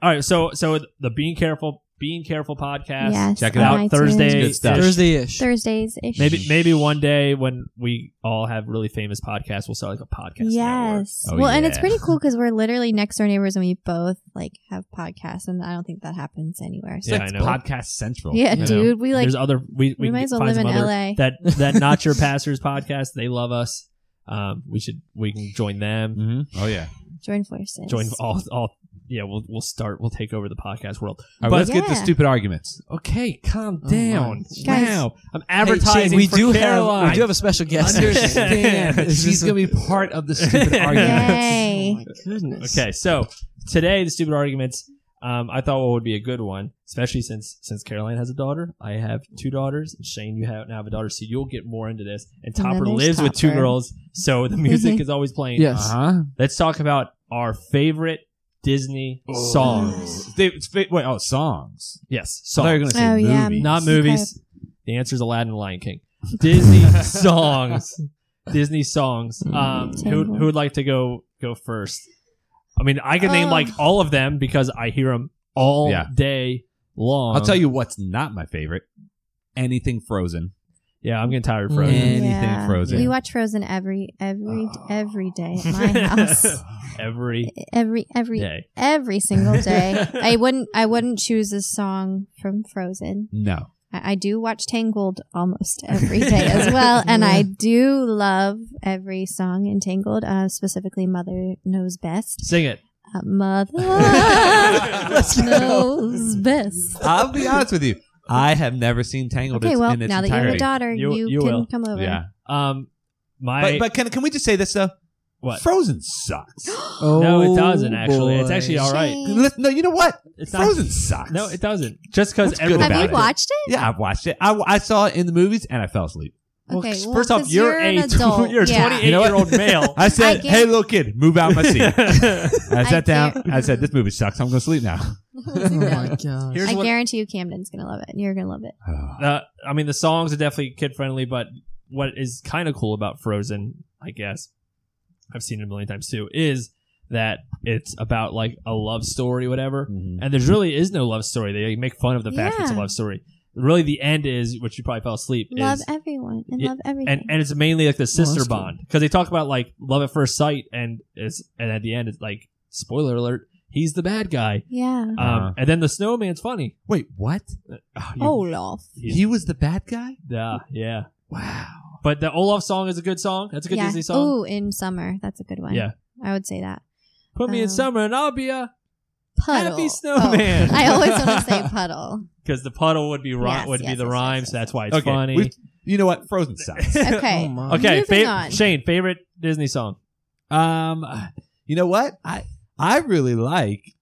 All right, so so the being careful, being careful podcast. yes, check it on out. iTunes. Thursday. Good stuff. Thursday-ish. Thursdays ish. Maybe maybe one day when we all have really famous podcasts, we'll start like a podcast. network. Yes. Oh, well, and it's pretty cool because we're literally next door neighbors and we both like have podcasts, and I don't think that happens anywhere. So Yeah, I know. Podcast Central. Yeah, I know. dude. We like There's other we we, we might as well live in other- LA. That that not your pastors podcast. They love us. Um, we should we can join them. hmm Oh yeah. join forces. Join all all. Yeah, we'll we'll start. We'll take over the podcast world. All right, But- let's get to Yeah. stupid arguments. Okay, calm Oh, down. my. Guys. wow, I'm Hey, advertising. We for do Caroline. have we do have a special guest. Understand. She's gonna be part of the stupid arguments. Yay. Oh my goodness. Okay, so today the stupid arguments. Um, I thought what would be a good one, especially since since Caroline has a daughter. I have two daughters. Shane, you have now have a daughter, so you'll get more into this. And And then Topper there's lives with two Topper. girls, so the music Mhm. is always playing. Yes. Uh huh. Let's talk about our favorite Disney songs. They, it's fa- wait, oh, songs. Yes, I thought you were songs, gonna say Oh, yeah. movies. not Okay. movies. The answer is Aladdin, and Lion King. Disney songs. Disney songs. Um, who who would like to go go first? I mean, I can name Oh. like all of them because I hear them all Yeah. day long. I'll tell you what's not my favorite. Anything Frozen. Yeah, I'm getting tired of Frozen. Anything Yeah. Frozen. We watch Frozen every every Oh. every day at my house. Every every every day. every single day. I wouldn't I wouldn't choose a song from Frozen. No. I, I do watch Tangled almost every day as well, and I do love every song in Tangled, uh, specifically "Mother Knows Best." Sing it. Uh, Mother Let's go. knows best. I'll be honest with you. I have never seen Tangled Okay, well, in its now that you have a daughter, You- you, you can will. come over. Yeah. Um, my But, but can, can we just say this though? what? Frozen sucks. Oh, No, it doesn't, actually. It's actually all right. Shame. Let- no, you know what? It's not- Frozen sucks. No, it doesn't. Just because What's good everybody. Have about you it. watched it? Yeah, I've watched it. I, I saw it in the movies and I fell asleep. Well, Okay, well, first off, you're, you're an a adult, you're a yeah. 28 You know year old male. I said, I "Hey, little kid, move out my seat." I I sat down. I said, "This movie sucks. I'm going to sleep now." Oh my god. Here's I what guarantee you, Camden's gonna love it. You're gonna love it. Uh, I mean, the songs are definitely kid friendly, but what is kind of cool about Frozen, I guess, I've seen it a million times too, is that it's about like a love story, whatever. Mhm. And there's really is no love story. They make fun of the fact it's a love story. Really the end is which you probably fell asleep. Love is, everyone and Yeah, love everything. and and it's mainly like the sister that's cool. bond because they talk about like love at first sight and it's and at the end it's like spoiler alert he's the bad guy. yeah. Um, Uh-huh. and then the snowman's funny. Wait, what? Oh, you- Olaf. He was the bad guy? yeah, yeah. Wow. But the Olaf song is a good song. That's a good yeah. Disney song. Oh, in summer. That's a good one. Yeah. I would say that. Put me in um, summer and I'll be a Puddle. Happy snowman. Oh, I always want to say puddle. because the puddle would be ri- Yes, would be the yes, rhyme, yes, so that's why it's Okay. funny. we've- You know what? Frozen sucks. Okay. Oh, okay, Moving fa- on. Shane, favorite Disney song. um, you know what? I I really like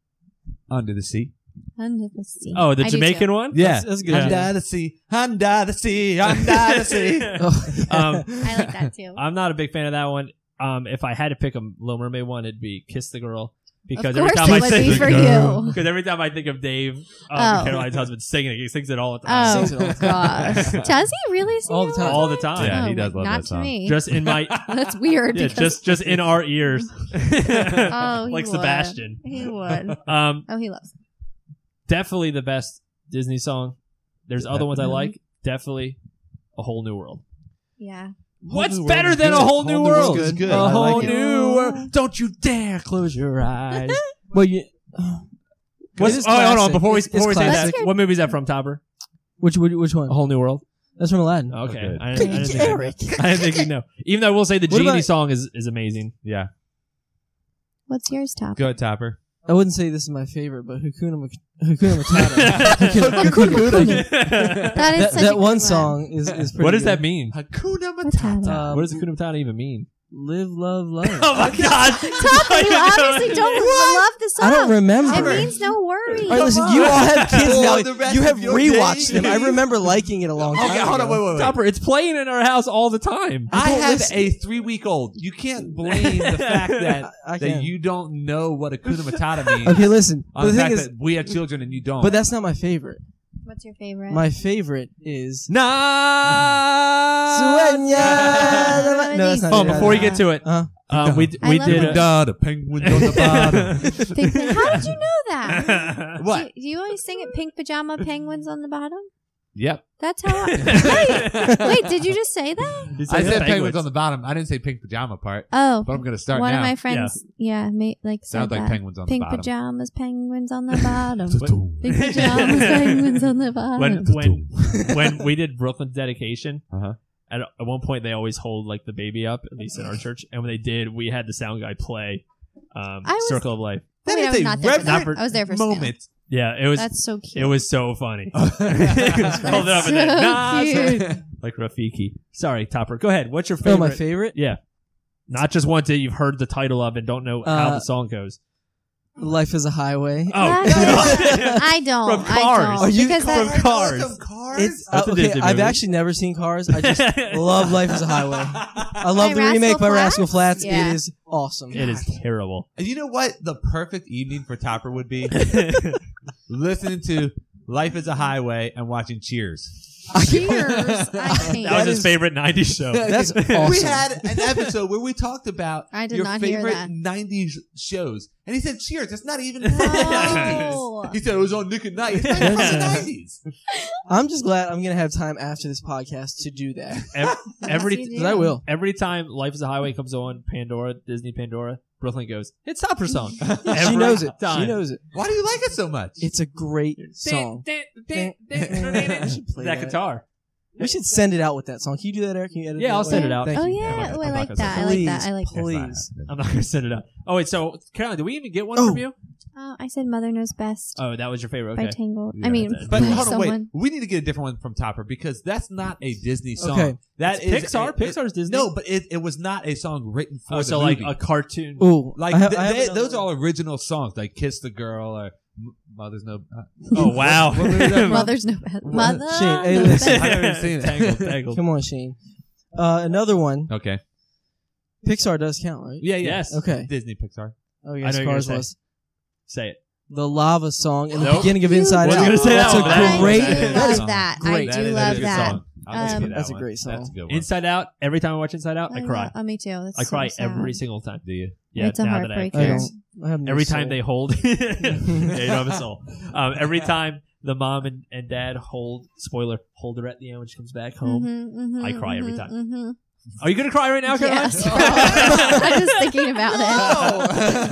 Under the Sea. Under the sea. Oh, the I do Jamaican too. one. Yeah, That's- that's good. Under the sea, under the sea, under the sea. Um, I like that too. I'm not a big fan of that one. Um, if I had to pick a Little Mermaid one, it'd be "Kiss the Girl" because every time I would sing be for you. because every time I think of Dave, um, Oh. Caroline's husband, singing it, he sings it all the time, Oh Sings it gosh, does he really sing All the time. all the time. Yeah, he Oh, does love not that to me. Just in my, That's weird. yeah, just just in our ears. oh, he like would. Sebastian. He would. Um, Oh, he loves. definitely the best Disney song. There's other ones I like. Definitely, a whole new world. Yeah. What's better than good. a whole new world? is good. A I whole like it. new world. Don't you dare close your eyes. well, you. What's, oh, hold on. Before we It's- it's before we say that, what movie is that from, Topper? Which which, which one? A whole new world. That's from Aladdin. Okay, Okay. I, didn't, I, didn't think, Eric. I didn't think you know. Even though I will say the What genie about- song is is amazing. Yeah, What's yours, Top? go ahead, Topper. I wouldn't say this is my favorite, but Hakuna Mat- Hakuna Matata. Hakuna- Hakuna- That is that such that a one good song is is pretty what does good. that mean? Hakuna Matata. Um, what does Hakuna Matata even mean? Live, love, love. Oh my god! Top, you obviously don't love the song. I don't remember. It means no worry. All right, listen, you all have kids now. You have rewatched days. them. I remember liking it a long time Okay, hold on, ago. wait, wait, wait. Topper, it's playing in our house all the time. I have listen. a three week old. You can't blame the fact that I that you don't know what Hakuna Matata means Okay, listen. on But the the fact thing is, that we have children and you don't. but that's not my favorite. What's your favorite? My favorite is Nah. Sueña. No, that's not Oh, it. before you get to it, Uh, um, we I we love did. it. A, the penguins on the bottom. Pink- How did you know that? what? Do, do you always sing it pink pajama penguins on the bottom? Yep. That's how. I, wait, wait, did you just say that? He I said penguins. penguins. on the bottom. I didn't say pink pajama part, Oh, but I'm gonna start one now. of my friends, yeah, ma- like said Sounds like that. penguins on pink the bottom. pajamas, penguins on the bottom. Pink pajamas, penguins on the bottom. when when when we did Brooklyn's dedication, Uh-huh. at, at one point they always hold like the baby up, at least in our church. And when they did, we had the sound guy play um, I was- "Circle of Life." That wait, I is was a not there for that. reverent I was there for Snow. moment. Yeah, it was That's so cute. it was so funny. Hold it up and then so nah, like Rafiki. Sorry, Topper. Go ahead. What's your favorite? oh, favorite? my favorite. Yeah, not just one that you've heard the title of and don't know how Uh, the song goes. Life is a highway. Oh, That- I don't. From I Cars. don't. Are you- because from that, Cars. It's That's uh, a okay. Disney I've movie. actually never seen Cars. I just love Life is a Highway. I love By the Rascal remake by Flatts? Rascal Flatts. Yeah. It is awesome. it is terrible. And you know what? The perfect evening for Topper would be listening to "Life Is a Highway" and watching Cheers. cheers. I can't. That was his favorite '90s show. That's We had an episode where we talked about I did your not hear favorite that. '90s shows, and he said Cheers. It's not even No. He said it was on Nick at Nite. It's not even from the '90s. I'm just glad I'm gonna have time after this podcast to do that. Ev- every Yes, you Because I will. every time Life is a Highway comes on Pandora, Disney Pandora, Brooklyn goes, "It's Topper song." she knows it. She knows it. Why do you like it so much? It's a great song. That that. guitar. We should send it out with that song. Can you do that, Eric? Can you edit Yeah, it I'll out? send it out. Thank Oh you. yeah, I'm oh, I not like gonna that. I like that. I like that. Please. I'm not gonna send it out. Oh wait, so Caroline, did we even get one Oh. from you? Oh, I said "Mother Knows Best" Oh, that was your favorite. by Tangled. Yeah, I mean. But hold on, wait. We need to get a different one from Topper because that's not a Disney song. Okay. That is Pixar. a- Pixar's Disney. No, but it, it was not a song written for Oh, the so like a cartoon. Ooh, like have- th- they- those are all original songs, like "Kiss the Girl" or "Mother's No." Uh, Oh wow. What movie is that from? Mother's no. Mother. Shane, hey, listen. I've never seen it. Tangled, tangled. Come on, Shane. Uh, another one. Okay. Pixar does count, right? Yeah. Yeah. Yes. Okay. Disney Pixar. Oh, I yes, know Cars gonna was Say it. the lava song in the Nope. beginning of You Inside Wasn't Out. gonna say that That's one, a but I- great. I do that is love that. great. I do is- love a good that. song. I'll listen to Um, that That's a one. great That's a song. good one. Inside Out. Every time I watch Inside Out, I, love- cry. Oh, me too. That's I cry so every single time. Do you? Yeah, It's a now that I I heartbreaker. don't. I have no every soul. time they hold, yeah, you don't have a soul. Um, every time the mom and, and dad hold spoiler hold her at the end when she comes back home. Mhm, mhm, I cry every mhm, time. mhm. Are you gonna cry right now, Caroline? Yes. I'm just thinking about it.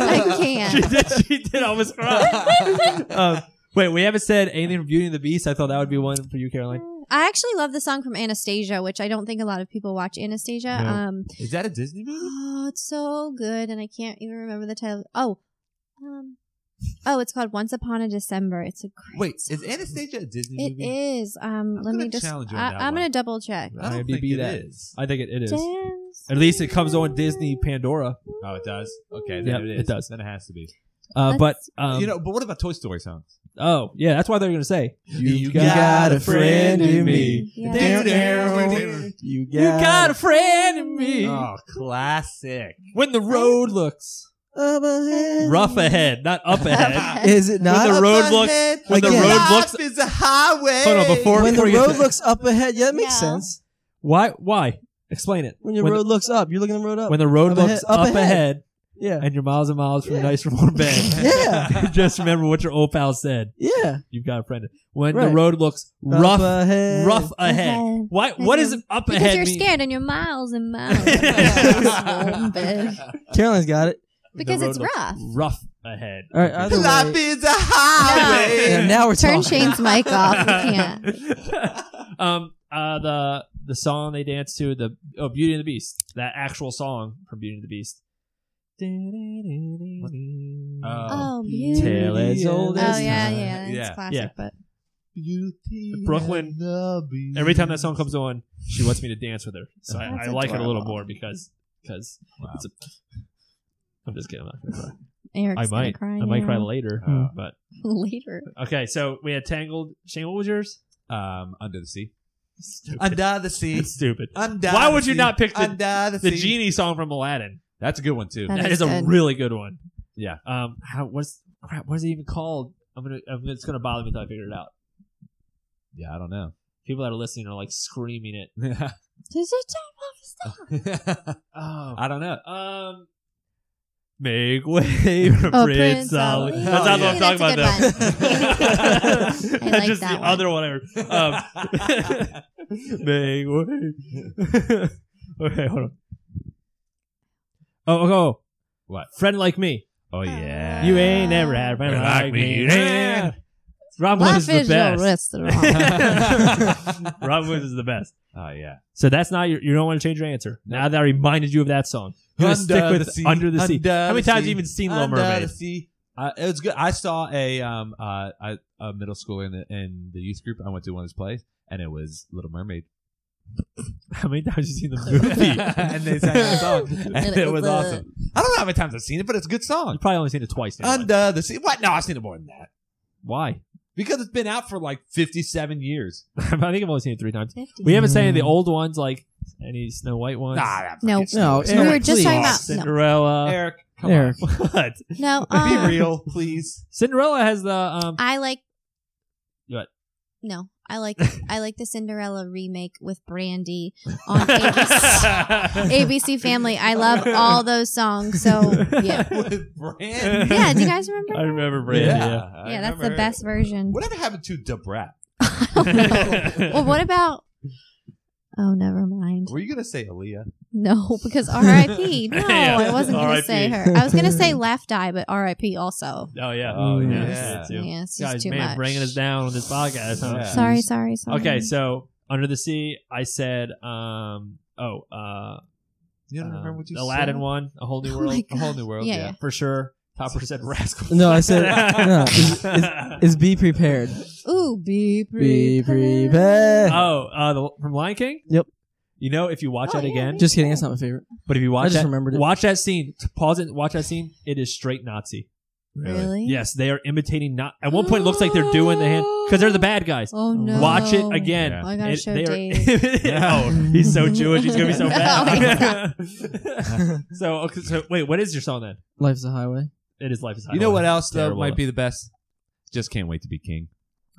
I can't. She did. She did almost cry. um, wait, we haven't said anything from Beauty and the Beast. I thought that would be one for you, Caroline. I actually love the song from Anastasia, which I don't think a lot of people watch Anastasia. No. Um, Is that a Disney movie? oh, it's so good, and I can't even remember the title. Oh, um, oh, it's called Once Upon a December. It's a great. Wait, is Anastasia a Disney It movie? is. Um, let gonna me just. challenge you on I, that I'm one. gonna double check. I don't IMDb think it that. is. I think it, it is. Dance. At least it comes on Disney Pandora. Oh, it does. Okay, then Yep, it is. it does. Then it has to be. Uh, but Let's- um, you know, but what about Toy Story songs? oh yeah, that's why they're gonna say You got a friend in me. Yeah. You You got a friend in me. Oh, classic. When the road looks Up ahead. rough ahead, not up ahead. Is it not? When the road looks when the road looks is a highway. Hold on, before- when the before you- road looks up ahead, yeah, that makes Yeah. sense. why why explain it When your when road looks up, you're looking at the road up. when the road Up looks ahead- up up, ahead. ahead. yeah, and you're miles and miles from Yeah. a nice warm bed. Yeah. Just remember what your old pal said. yeah. You've got a friend. When the Right. road looks Up rough, ahead. rough ahead. Ahead. Why? What is it up Because ahead you're mean? scared and you're miles and miles. from a warm bed. Caroline's got it. The Because it's rough. Rough ahead. All right, either Life way. is a highway. Yeah, now we're Turn talking. Shane's mic off. We can't. um. Uh. The the song they dance to the oh Beauty and the Beast that actual song from Beauty and the Beast. Oh, beauty. Tale as beauty. old Oh as yeah, time. yeah, it's Yeah. classic. Yeah. But Beauty Brooklyn, and the Beast. Every time that song comes on, she wants me to dance with her. So I, That's I like it a little adorable. more because because Wow. it's a. I'm just kidding. I'm not gonna cry. Eric's I gonna might. cry I might cry later. Oh. But later. okay, so we had Tangled. Shane, what was yours? Um, Under the Sea. Stupid. Under the Sea. It's stupid. Under Why the would you sea. not pick the- Under the, The sea. genie song from Aladdin. That's a good one too. That that is is, a good. really good one. Yeah. Um. How? What's crap? What is it even called? I'm gonna. I'm, it's gonna bother me until I figure it out. Yeah, I don't know. People that are listening are like screaming it. Does it take off stuff? Oh. I don't know. Um. Make way for Oh, Prince Prince Ali. Ali. That's not what I'm talking about, good though. That's like just that the one. other one I heard. Um, make way. okay, hold on. Oh, oh, oh. What? Friend like me. Oh yeah. You ain't never had a friend like, me. Yeah. Robin Williams Life is the is your best. restaurant. Robin Williams is the best. Oh yeah. So that's not your. You don't want to change your answer. Now that I reminded you of that song, you're gonna stick with Under the Sea. Under How many the times have sea. you even seen Little Under Mermaid? the sea. Uh, it was good. I saw a um uh a, a middle schooler in the in the youth group. I went to one of his plays, and it was Little Mermaid. How many times have you seen the movie? and they sang that song, and it was awesome. I don't know how many times I've seen it, but it's a good song. You've probably only seen it twice. Now. Under the sea. What? No, I've seen it more than that Why? because it's been out for like fifty-seven years. I think I've only seen it three times. We haven't seen any of the old ones, like any Snow White ones. Nah, that No. fucking No, Snow we were just please. talking about no. Cinderella. Eric. Come Eric. What? No, on. Be um, real, please. Cinderella has the um. I like. What? No, I like I like the Cinderella remake with Brandy on ABC, ABC Family. I love all those songs. So yeah, With Brand. yeah. Do you guys remember? I remember Brandy. Yeah. I yeah, that's the remember. best version. Whatever happened to Debrat? I don't know. well, what about? Oh, never mind. Were you gonna say Aaliyah? No, because R.I.P. No, Yeah, I wasn't going to R.I.P.. say her. I was going to say Left Eye, but R.I.P. Also. Oh yeah. Oh, yeah. yeah. that's too. Yeah, it's just Guys, too man, much. bringing us down on this podcast. Huh? Yeah. Sorry, sorry, sorry. Okay, so Under the Sea, I said, um, oh, uh, You don't um, remember what you Aladdin said? one, A Whole New Oh World, my A whole new world. Yeah, Yeah. yeah. for sure. Topper said Rascals. No, I said no. Is, is, is be prepared. Ooh, be Be prepared. prepared. oh, uh, the, from Lion King. Yep. You know, if you watch Oh, that yeah, again, yeah. Just kidding. That's not my favorite. but if you watch I just that, remembered it. watch that scene. Pause it. Watch that scene. It is straight Nazi. Really? Yes, they are imitating. Not at one point, it looks like they're doing the hand because they're the bad guys. Oh no! Watch it again. Yeah. I gotta It- show Dave. oh, he's so Jewish. He's gonna be so bad. so, okay, so wait, what is your song then? Life's a highway. It is Life is a highway. You know what else though Terrible. might be the best? Just can't wait to be king.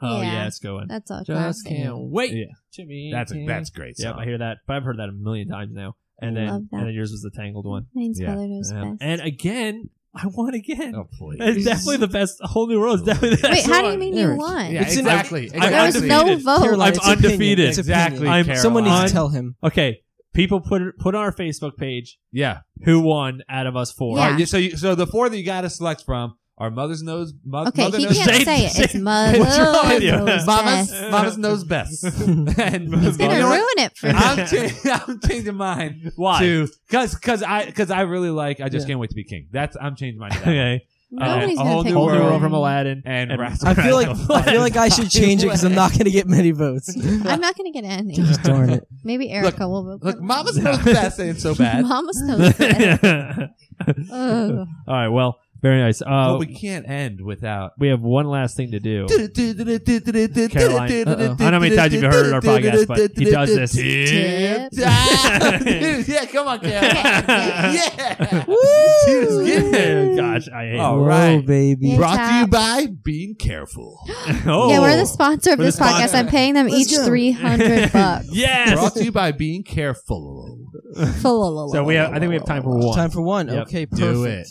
Oh yeah, Yeah. it's going. That's all. Just classic. can't wait. Yeah. to be That's a that's a great Yeah, song. I hear that, but I've heard that a million times now. And I then, love that. and then yours was the Tangled one. Mine's Yeah. Colored was Yeah. best. And again, I won again. Oh, please. It's definitely the best. A whole new world is oh, definitely the best. Wait, how do you one. mean you Eric. won? Yeah, It's in- exactly. I'm There was no undefeated. vote. Caroline, I'm it's opinion. undefeated. It's Exactly. opinion. I'm- Someone needs to tell him. Okay, people put it put on our Facebook page Yeah. who won out of us four. Yeah. All right, so you, so the four that you got to select from are mother's nose. Mo- Okay, mother he knows can't Shane- say it. It's Shane- mother What's wrong with you? knows Mama's, best. mama's knows best. and He's gonna you know what? ruin it for you. I'm, cha- I'm changing mine Why? to because because I because I really like I just Yeah. can't wait to be king. That's I'm changing mine. To that. Okay, Nobody's a gonna whole pick new whole new world world from Aladdin. Aladdin And Rascal I feel like I feel like I should change it because I'm not going to get many votes. I'm not gonna get any. Darn it. Maybe Erica will vote. Look, mama's knows best ain't so bad. Mama's knows best. Ugh. All right, well, very nice. Uh, but we can't end without. we have one last thing to do. Caroline. Caroline. Uh-oh. I don't know how many times you've heard our podcast, but he does this. Yeah, come on, Caroline. yeah. Dude, get there. Gosh, I hate All Whoa, right. baby. Yeah. Brought to you by Being Careful. Oh. Yeah, we're the sponsor of We're the this podcast. I'm paying them Let's each go. three hundred bucks. Yes. Brought to you by Being Careful. So we have. I think we have time for one. Time for one. Yep. Okay, perfect. Do it.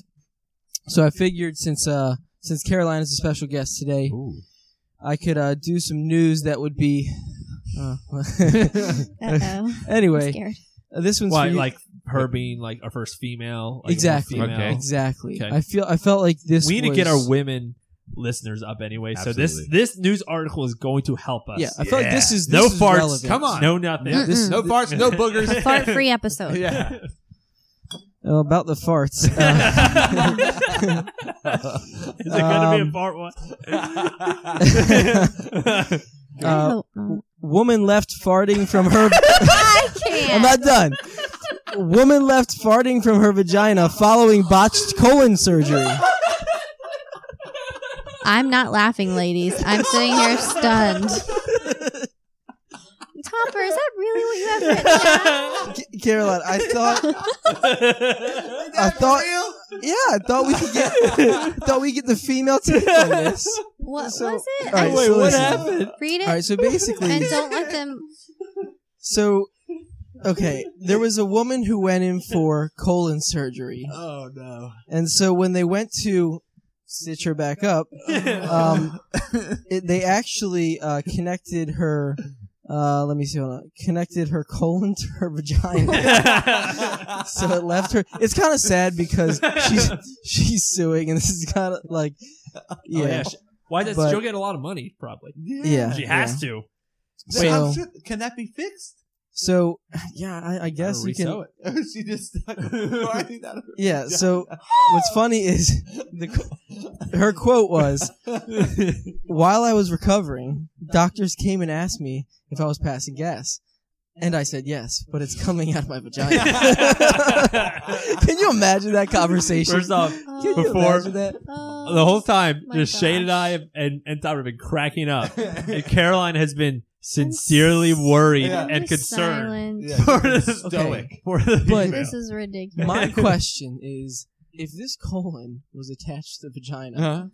So I figured since uh since Caroline is a special guest today, Ooh. I could uh do some news that would be. Uh, Uh-oh. anyway, Scared. uh, this one's Why, for you. like her being like our first female. Like, exactly. female. Okay. Exactly. Okay. I feel. I felt like this. We need to get our women listeners up anyway. So this this news article is going to help us. Yeah, I feel like this is No is farts. relevant. Come on. No nothing. Mm-mm. This- No farts, no boogers. Fart free episode. yeah. Oh, about the farts. Uh, Is it going to be a Um, part one? I uh, hope not. woman left farting from her. I can't. I'm not done. Woman left farting from her vagina following botched colon surgery. I'm not laughing, ladies. I'm sitting here stunned. Topper, is that really what you have written down? C- Caroline, I thought, I thought, yeah, I thought we could get, thought we get the female take on this. What So- was it? all right, Wait, so what listen. happened? Read it All right, so basically, and don't let them. so okay, there was a woman who went in for colon surgery, Oh no. and so when they went to stitch her back up, um, it, they actually uh, connected her. Uh, let me see. Hold on. Connected her colon to her vagina. so it left her. It's kind of sad because she's she's suing, and this is kind of like, Oh, yeah, yeah. she- Why does But- she'll get a lot of money? Probably. yeah. She has to. Wait, So- should- can that be fixed? So yeah, I, I guess you can. Resew it. she just farting out of her Yeah. So what's funny is the her quote was, "While I was recovering, doctors came and asked me if I was passing gas." And I said yes, but it's coming out of my vagina. Can you imagine that conversation? First off, Oh, Can you before- imagine that? oh. the whole time, oh my just Shane and. I have, and and Tyler have been cracking up, and Caroline has been sincerely worried Yeah. and concerned silent. for the Stoic. for the But- female. This is ridiculous. My question is, if this colon was attached to the vagina, Huh?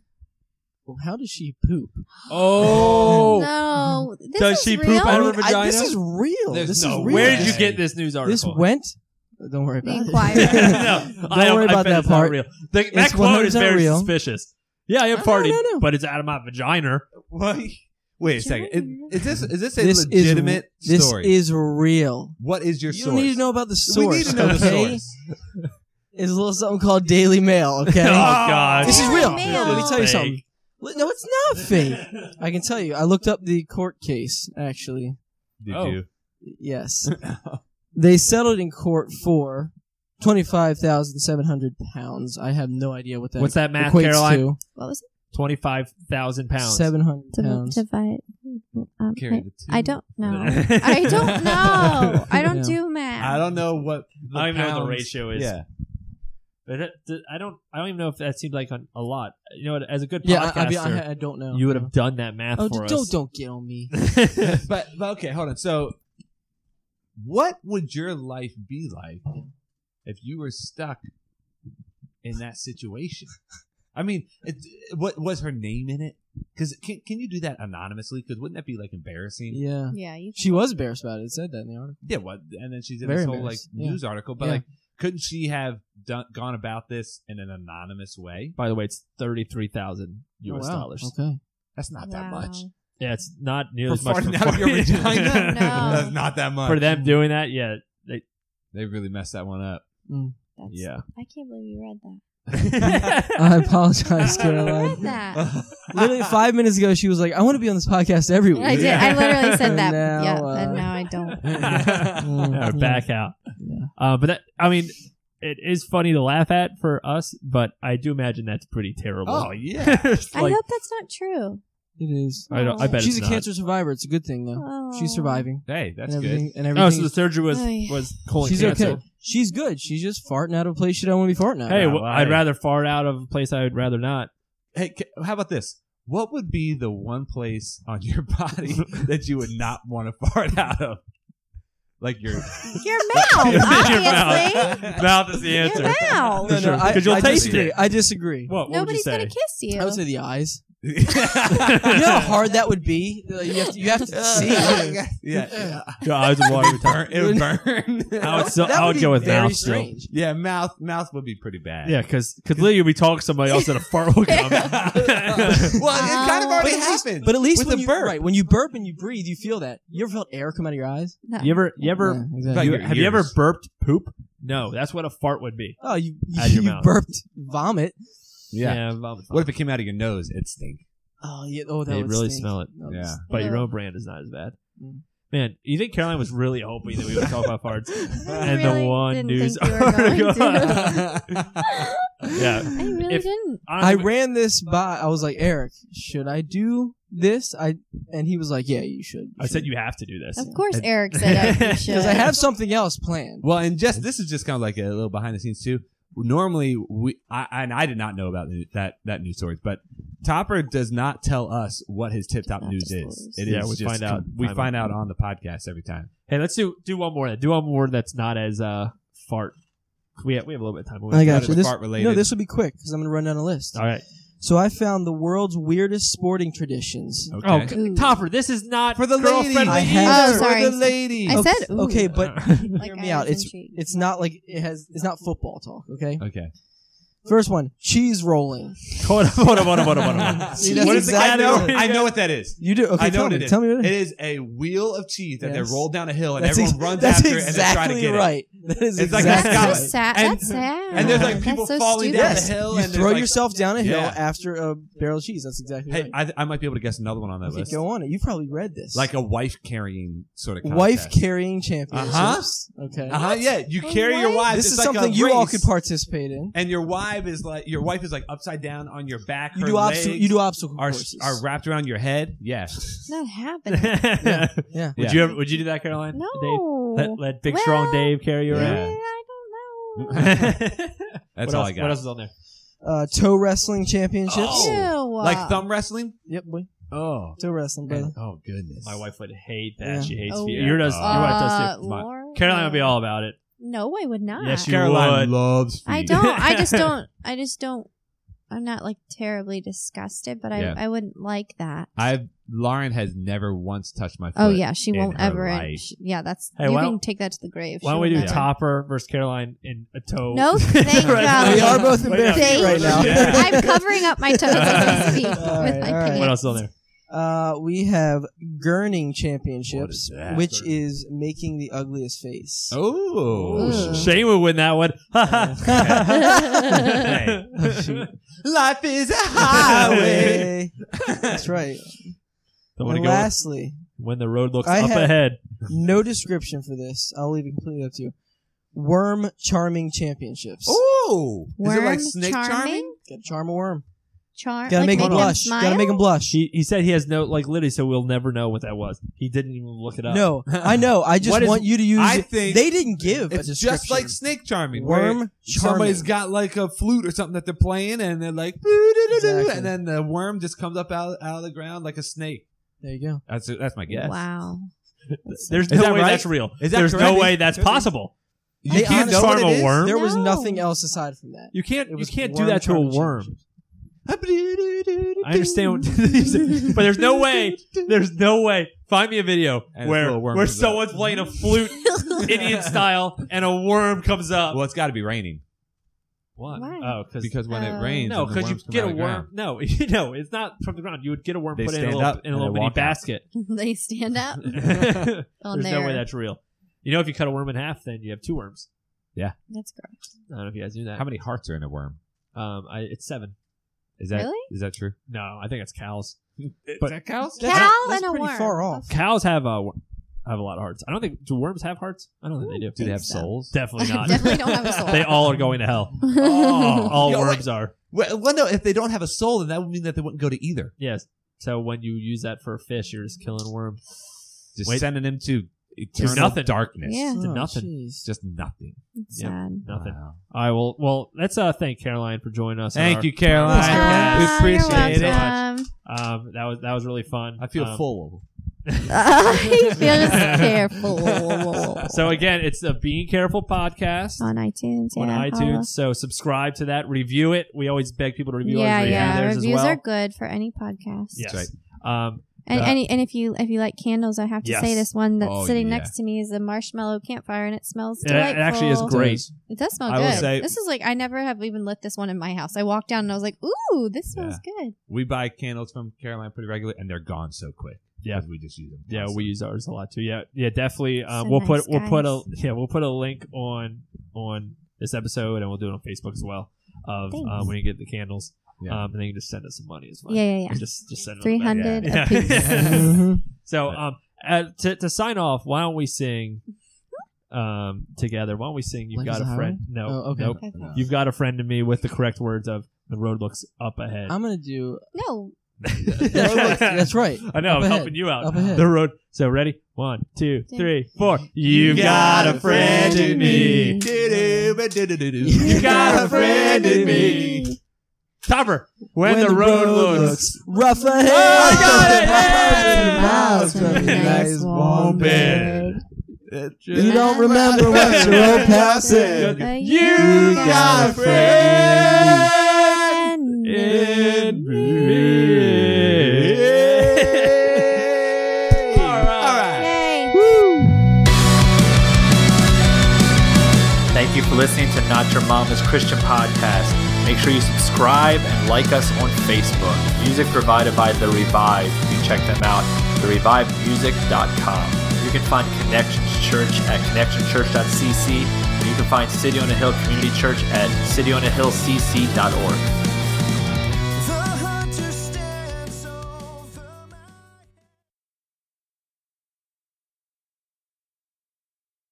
well, how does she poop? oh. no. This Does is she poop real? out of her I- this is real. There's this no is real. Where did you get this news article? This went. Don't worry The about Inquirer. it. no, Don't worry about bet that it's not part. Real. The, that It's quote is 100% very real. suspicious. Yeah, I have No, farted, no, no. but it's out of my vagina. What? Wait a second. Is, is this is this a This legitimate is this story? is real. what is your You source? don't need to know about the source. We need to know the source. It's a little something called Daily Mail. Okay. Oh God, This is Daily real. Mail. Let me tell you something. No, it's not fake. I can tell you. I looked up the court case. Actually, Did Oh. you? yes, they settled in court for twenty five thousand seven hundred pounds. I have no idea what that. What's that math, equates Caroline? to. What was it? Twenty-five thousand pounds. Seven hundred To, pounds. divide. Um, Carry I, the two. I don't know. I don't know. I don't do math. I don't know what. The I don't even know what the pounds- ratio is. Yeah. But it, th- I don't. I don't even know if that seems like a, a lot. You know, what, as a good yeah, I, I, mean, I, I don't know. you would have done that math Oh, for don't don't get on me. but but okay, hold on. So, what would your life be like if you were stuck in that situation? I mean, it, what was her name in it? Because can can you do that anonymously? Because wouldn't that be like embarrassing? Yeah, Yeah, you. she was embarrassed about it. It said that in the article. Yeah. What? And then she's in Very this whole like. Yeah. news article, but Yeah. like, couldn't she have done, gone about this in an anonymous way? By the way, it's thirty three thousand oh, US wow. dollars. Okay. That's not that much. Yeah, it's not nearly as much farting for out of your vagina? No. That's not that much. for them doing that. Yeah, they, They really messed that one up. Mm. That's, yeah. I can't believe you read that. I apologize, Caroline. read that. Literally five minutes ago, she was like, "I want to be on this podcast every week." I did. I literally said that. Now, yeah, uh, and now I don't. Yeah, Mm. back out. Yeah. Uh, but that, I mean, it is funny to laugh at for us, but I do imagine that's pretty terrible. Oh, yeah. It's I like- hope that's not true. It is. I don't. I bet She's it's a not. cancer survivor. It's a good thing though. Oh. She's surviving. hey, that's and good. everything, And Oh, everything. so the surgery was Ay. was colon she's cancer. okay. She's good. She's just farting out of a place she don't want to be farting out. Hey, of. well, I'd rather fart out of a place I would rather not. Hey, ca- how about this? What would be the one place on your body that you would not want to fart out of? Like your Your mouth, Your obviously. Mouth is the Your answer. mouth. no, no, sure, I, 'cause you'll I taste disagree. it. I disagree. What, what would you Nobody's say? gonna kiss you. I would say the eyes. Yeah, You know how hard that would be. Like, you have to. You have to see. yeah, yeah. Your eyes would water every time. Burn, it would burn. I would, so, That I would be go with very mouth still. strange. yeah, mouth mouth would be pretty bad. Yeah, because literally you'd be talking to somebody else and a fart would come. Out. Well, it kind of already But at least- happened. But at least with when a you burp. right when you burp and you breathe, you feel that. You ever felt air come out of your eyes? No. you ever, you ever, Yeah, exactly. Like you- your have you ever ears. burped poop? No, that's what a fart would be. Oh, you Out of your you mouth. burped vomit. Yeah. vomit What if it came out of your nose? It'd stink. Oh yeah. Oh, that They would really stink. smell it. That would Yeah. stink. But your own brand is not as bad. Mm. Man, you think Caroline was really hoping that we would talk about farts? I and really the one didn't news think you were going article. to. yeah. I really If- didn't. I Honestly, ran this by. I was like, Eric, should I do this? I and he was like, Yeah, you should. I said you have to do this. Of course, Eric said I should. because I have something else planned. Well, and just this is just kind of like a little behind the scenes too. Normally, we I, and I did not know about the- that that news story, but Topper does not tell us what his tip top news is. It is Yeah, we just find out We find out. out on the podcast every time. Hey, let's do do one more. Do one more that's not as uh fart. We have we have a little bit of time. I got It's you. This, fart related. no, this will be quick because I'm going to run down a list. All right. So I found the world's weirdest sporting traditions. Okay. Oh, Ooh. Topper, this is not for the girl ladies. I have- Oh, sorry. For the ladies. I okay, said, ooh. okay, but Like hear I me out. It's intrigued. it's not like it has. It's not football talk. Okay. okay. First one, cheese rolling. hold on, hold on, hold on, hold on, hold on. See, that's what is the exactly category? what- I know what that is. You do. Okay, I know tell what me. it is. Tell me what It it is. is a wheel of cheese that Yes. they roll down a hill and That's everyone ex- runs that's after it and they try to exactly get it. right. That is It's like exactly a That's right. so sad. And- That's sad. and there's, like, That's people so falling stupid. down Yes, the hill you and throw there's, like- yourself down a hill Yeah. after a barrel of cheese. That's exactly Hey, right. I, I might be able to guess another one on that okay, list. go on it. You've probably read this. Like a wife carrying sort of contest. wife carrying championships. Okay. Uh huh. Yeah, you A carry your wife? wife. This It's is like something a you all race. could participate in. And your wife is like your wife is like upside down on your back. You her do obstacle. legs You do obstacle are courses. are wrapped around your head. Yes. It's not happening. yeah. Yeah. Would you ever, would you do that, Caroline? No. Dave? Let, let big Well, strong Dave carry you Yeah, around. I don't know. That's what all else, I got. What else is on there? Uh, toe wrestling championships. Oh. Ew. Like thumb wrestling. Yep, boy. Oh. Toe wrestling, brother. Oh goodness. My wife would hate that. Yeah. She hates Oh, feet. yeah. Yours does. Your wife does Uh, too. My- Lord, Caroline would be all about it. No, I would not. Yes, you Caroline would. loves. I don't. I just don't. I just don't. I'm not like terribly disgusted, but I Yeah. I wouldn't like that. I've Lauren has never once touched my oh, foot. oh yeah, she in won't her ever. life. sh- yeah, that's Hey, you why can don't- take that to the grave. Why She don't we will do never. Topper versus Caroline in a toe? No, thank Right. God. We are both Wait, embarrassed Thank right now. Yeah. I'm covering up my toes as we speak All with my all right. pants. What else is on there? Uh, we have gurning championships, is that? which is making the ugliest face. Oh. Ooh. Shane would win that one. Hey. Life is a highway. That's right. Don't want to And go lastly, when the road looks I up have- ahead. no description for this. I'll leave it completely up to you. Worm charming championships. Oh. Is it like Worm snake charming? charming? Gotta charm a worm. Char- Gotta like make him them blush. smile? Gotta make him blush. He he said he has no like literally, so we'll never know what that was. He didn't even look it up. No, I know. I just What is- want you to use. I it. think they didn't give a It's description. just like snake charming. where worm Somebody's charming. got like a flute or something that they're playing, and they're like, Exactly. and then the worm just comes up out, out of the ground like a snake. There you go. That's that's my guess. Wow. There's no that way right? that's real. Is that There's correct? no way that's Could be. possible. You They can't honestly- farm a worm? There was No. nothing else aside from that. You can't It you was can't do worm that to a charming worm. Championships. I understand, what, but there's no way. There's no way. Find me a video And a where little worm where comes someone's playing a flute Indian style and a worm comes up. Well, it's got to be raining What? Why? Oh, because because when Oh. it rains, no, and because you get a worm. ground. No, you know, it's not from the ground. You would get a worm They put in a stand little up in a and little they bitty walk out. basket. they stand up on There's no there. way that's real. You know, if you cut a worm in half, then you have two worms. Yeah. That's gross. I don't know if you guys knew that. How many hearts are in a worm? Um, I, it's seven. Is that is Really? is that true? No, I think it's cows. But that cows? Cow that's and a pretty worm. far off. Cows have uh, wor- have a lot of hearts. I don't think do worms have hearts. I don't think they do. Do they have so. souls? Definitely not. Definitely don't have a soul. they all are going to hell. Oh. All Yo, worms are. Well, well, no. If they don't have a soul, then that would mean that they wouldn't go to either. Yes. So when you use that for a fish, you're just killing a worm. Just Wait. sending them to eternal nothing. darkness. Yeah. To Oh, nothing. jeez. Just nothing. It's Yep. sad. Nothing. Wow. I will. Well, let's uh thank Caroline for joining us. on Thank our- you, Caroline. Podcast. We Ah, appreciate you're it. welcome. Um, that was that was really fun. I feel Um, full. I feel just careful. So again, it's the Being Careful podcast on iTunes, on yeah. iTunes. So subscribe to that, review it. We always beg people to review yeah, ours, review yeah. theirs Reviews as well. are good for any podcast. Yes. That's Um, And, Uh, and and if you if you like candles, I have to Yes. say this one that's Oh, sitting yeah. next to me is a marshmallow campfire, and it smells it, delightful. it actually is great. It does smell I will good. say- this is like I never have even lit this one in my house. I walked down and I was like, "Ooh, this smells good." We buy candles from Caroline pretty regularly, and they're gone so quick. Yeah, we just use them. Yeah, we use ours a lot too. Yeah, yeah, definitely. Um, So we'll nice, put we'll put a yeah we'll put a link on on this episode, and we'll do it on Facebook as well. Of Thanks. um, when you get the candles, Yeah. um, and then you can just send us some money as well. Yeah, yeah, yeah. Just just send it on Three the back. hundred Yeah. a piece. So um, uh, to to sign off, why don't we sing um together? Why don't we sing? You've Life got a a friend. No, Oh, okay. nope. Okay. You've got a friend to me with the correct words of the road looks up ahead. I'm gonna do. No, That's right. That's right. I know. Up I'm ahead. helping you out. Up ahead. The road. So ready? One, two, three, four. three, four. You got a friend in me. You got a friend in me. Topper. When, the, road, looks. rough ahead. Oh, I got it! Thousand miles from from a a nice warm bed. bed. You don't remember what your old pal said. But You got a friend in me. All right. Yay. Thank you for listening to Not Your Mama's Christian Podcast. Make sure you subscribe and like us on Facebook. Music provided by The Revive. You can check them out, therevivemusic.com. You can find Connections Church at connectionchurch.cc, and you can find City on a Hill Community Church at cityonahillcc.org.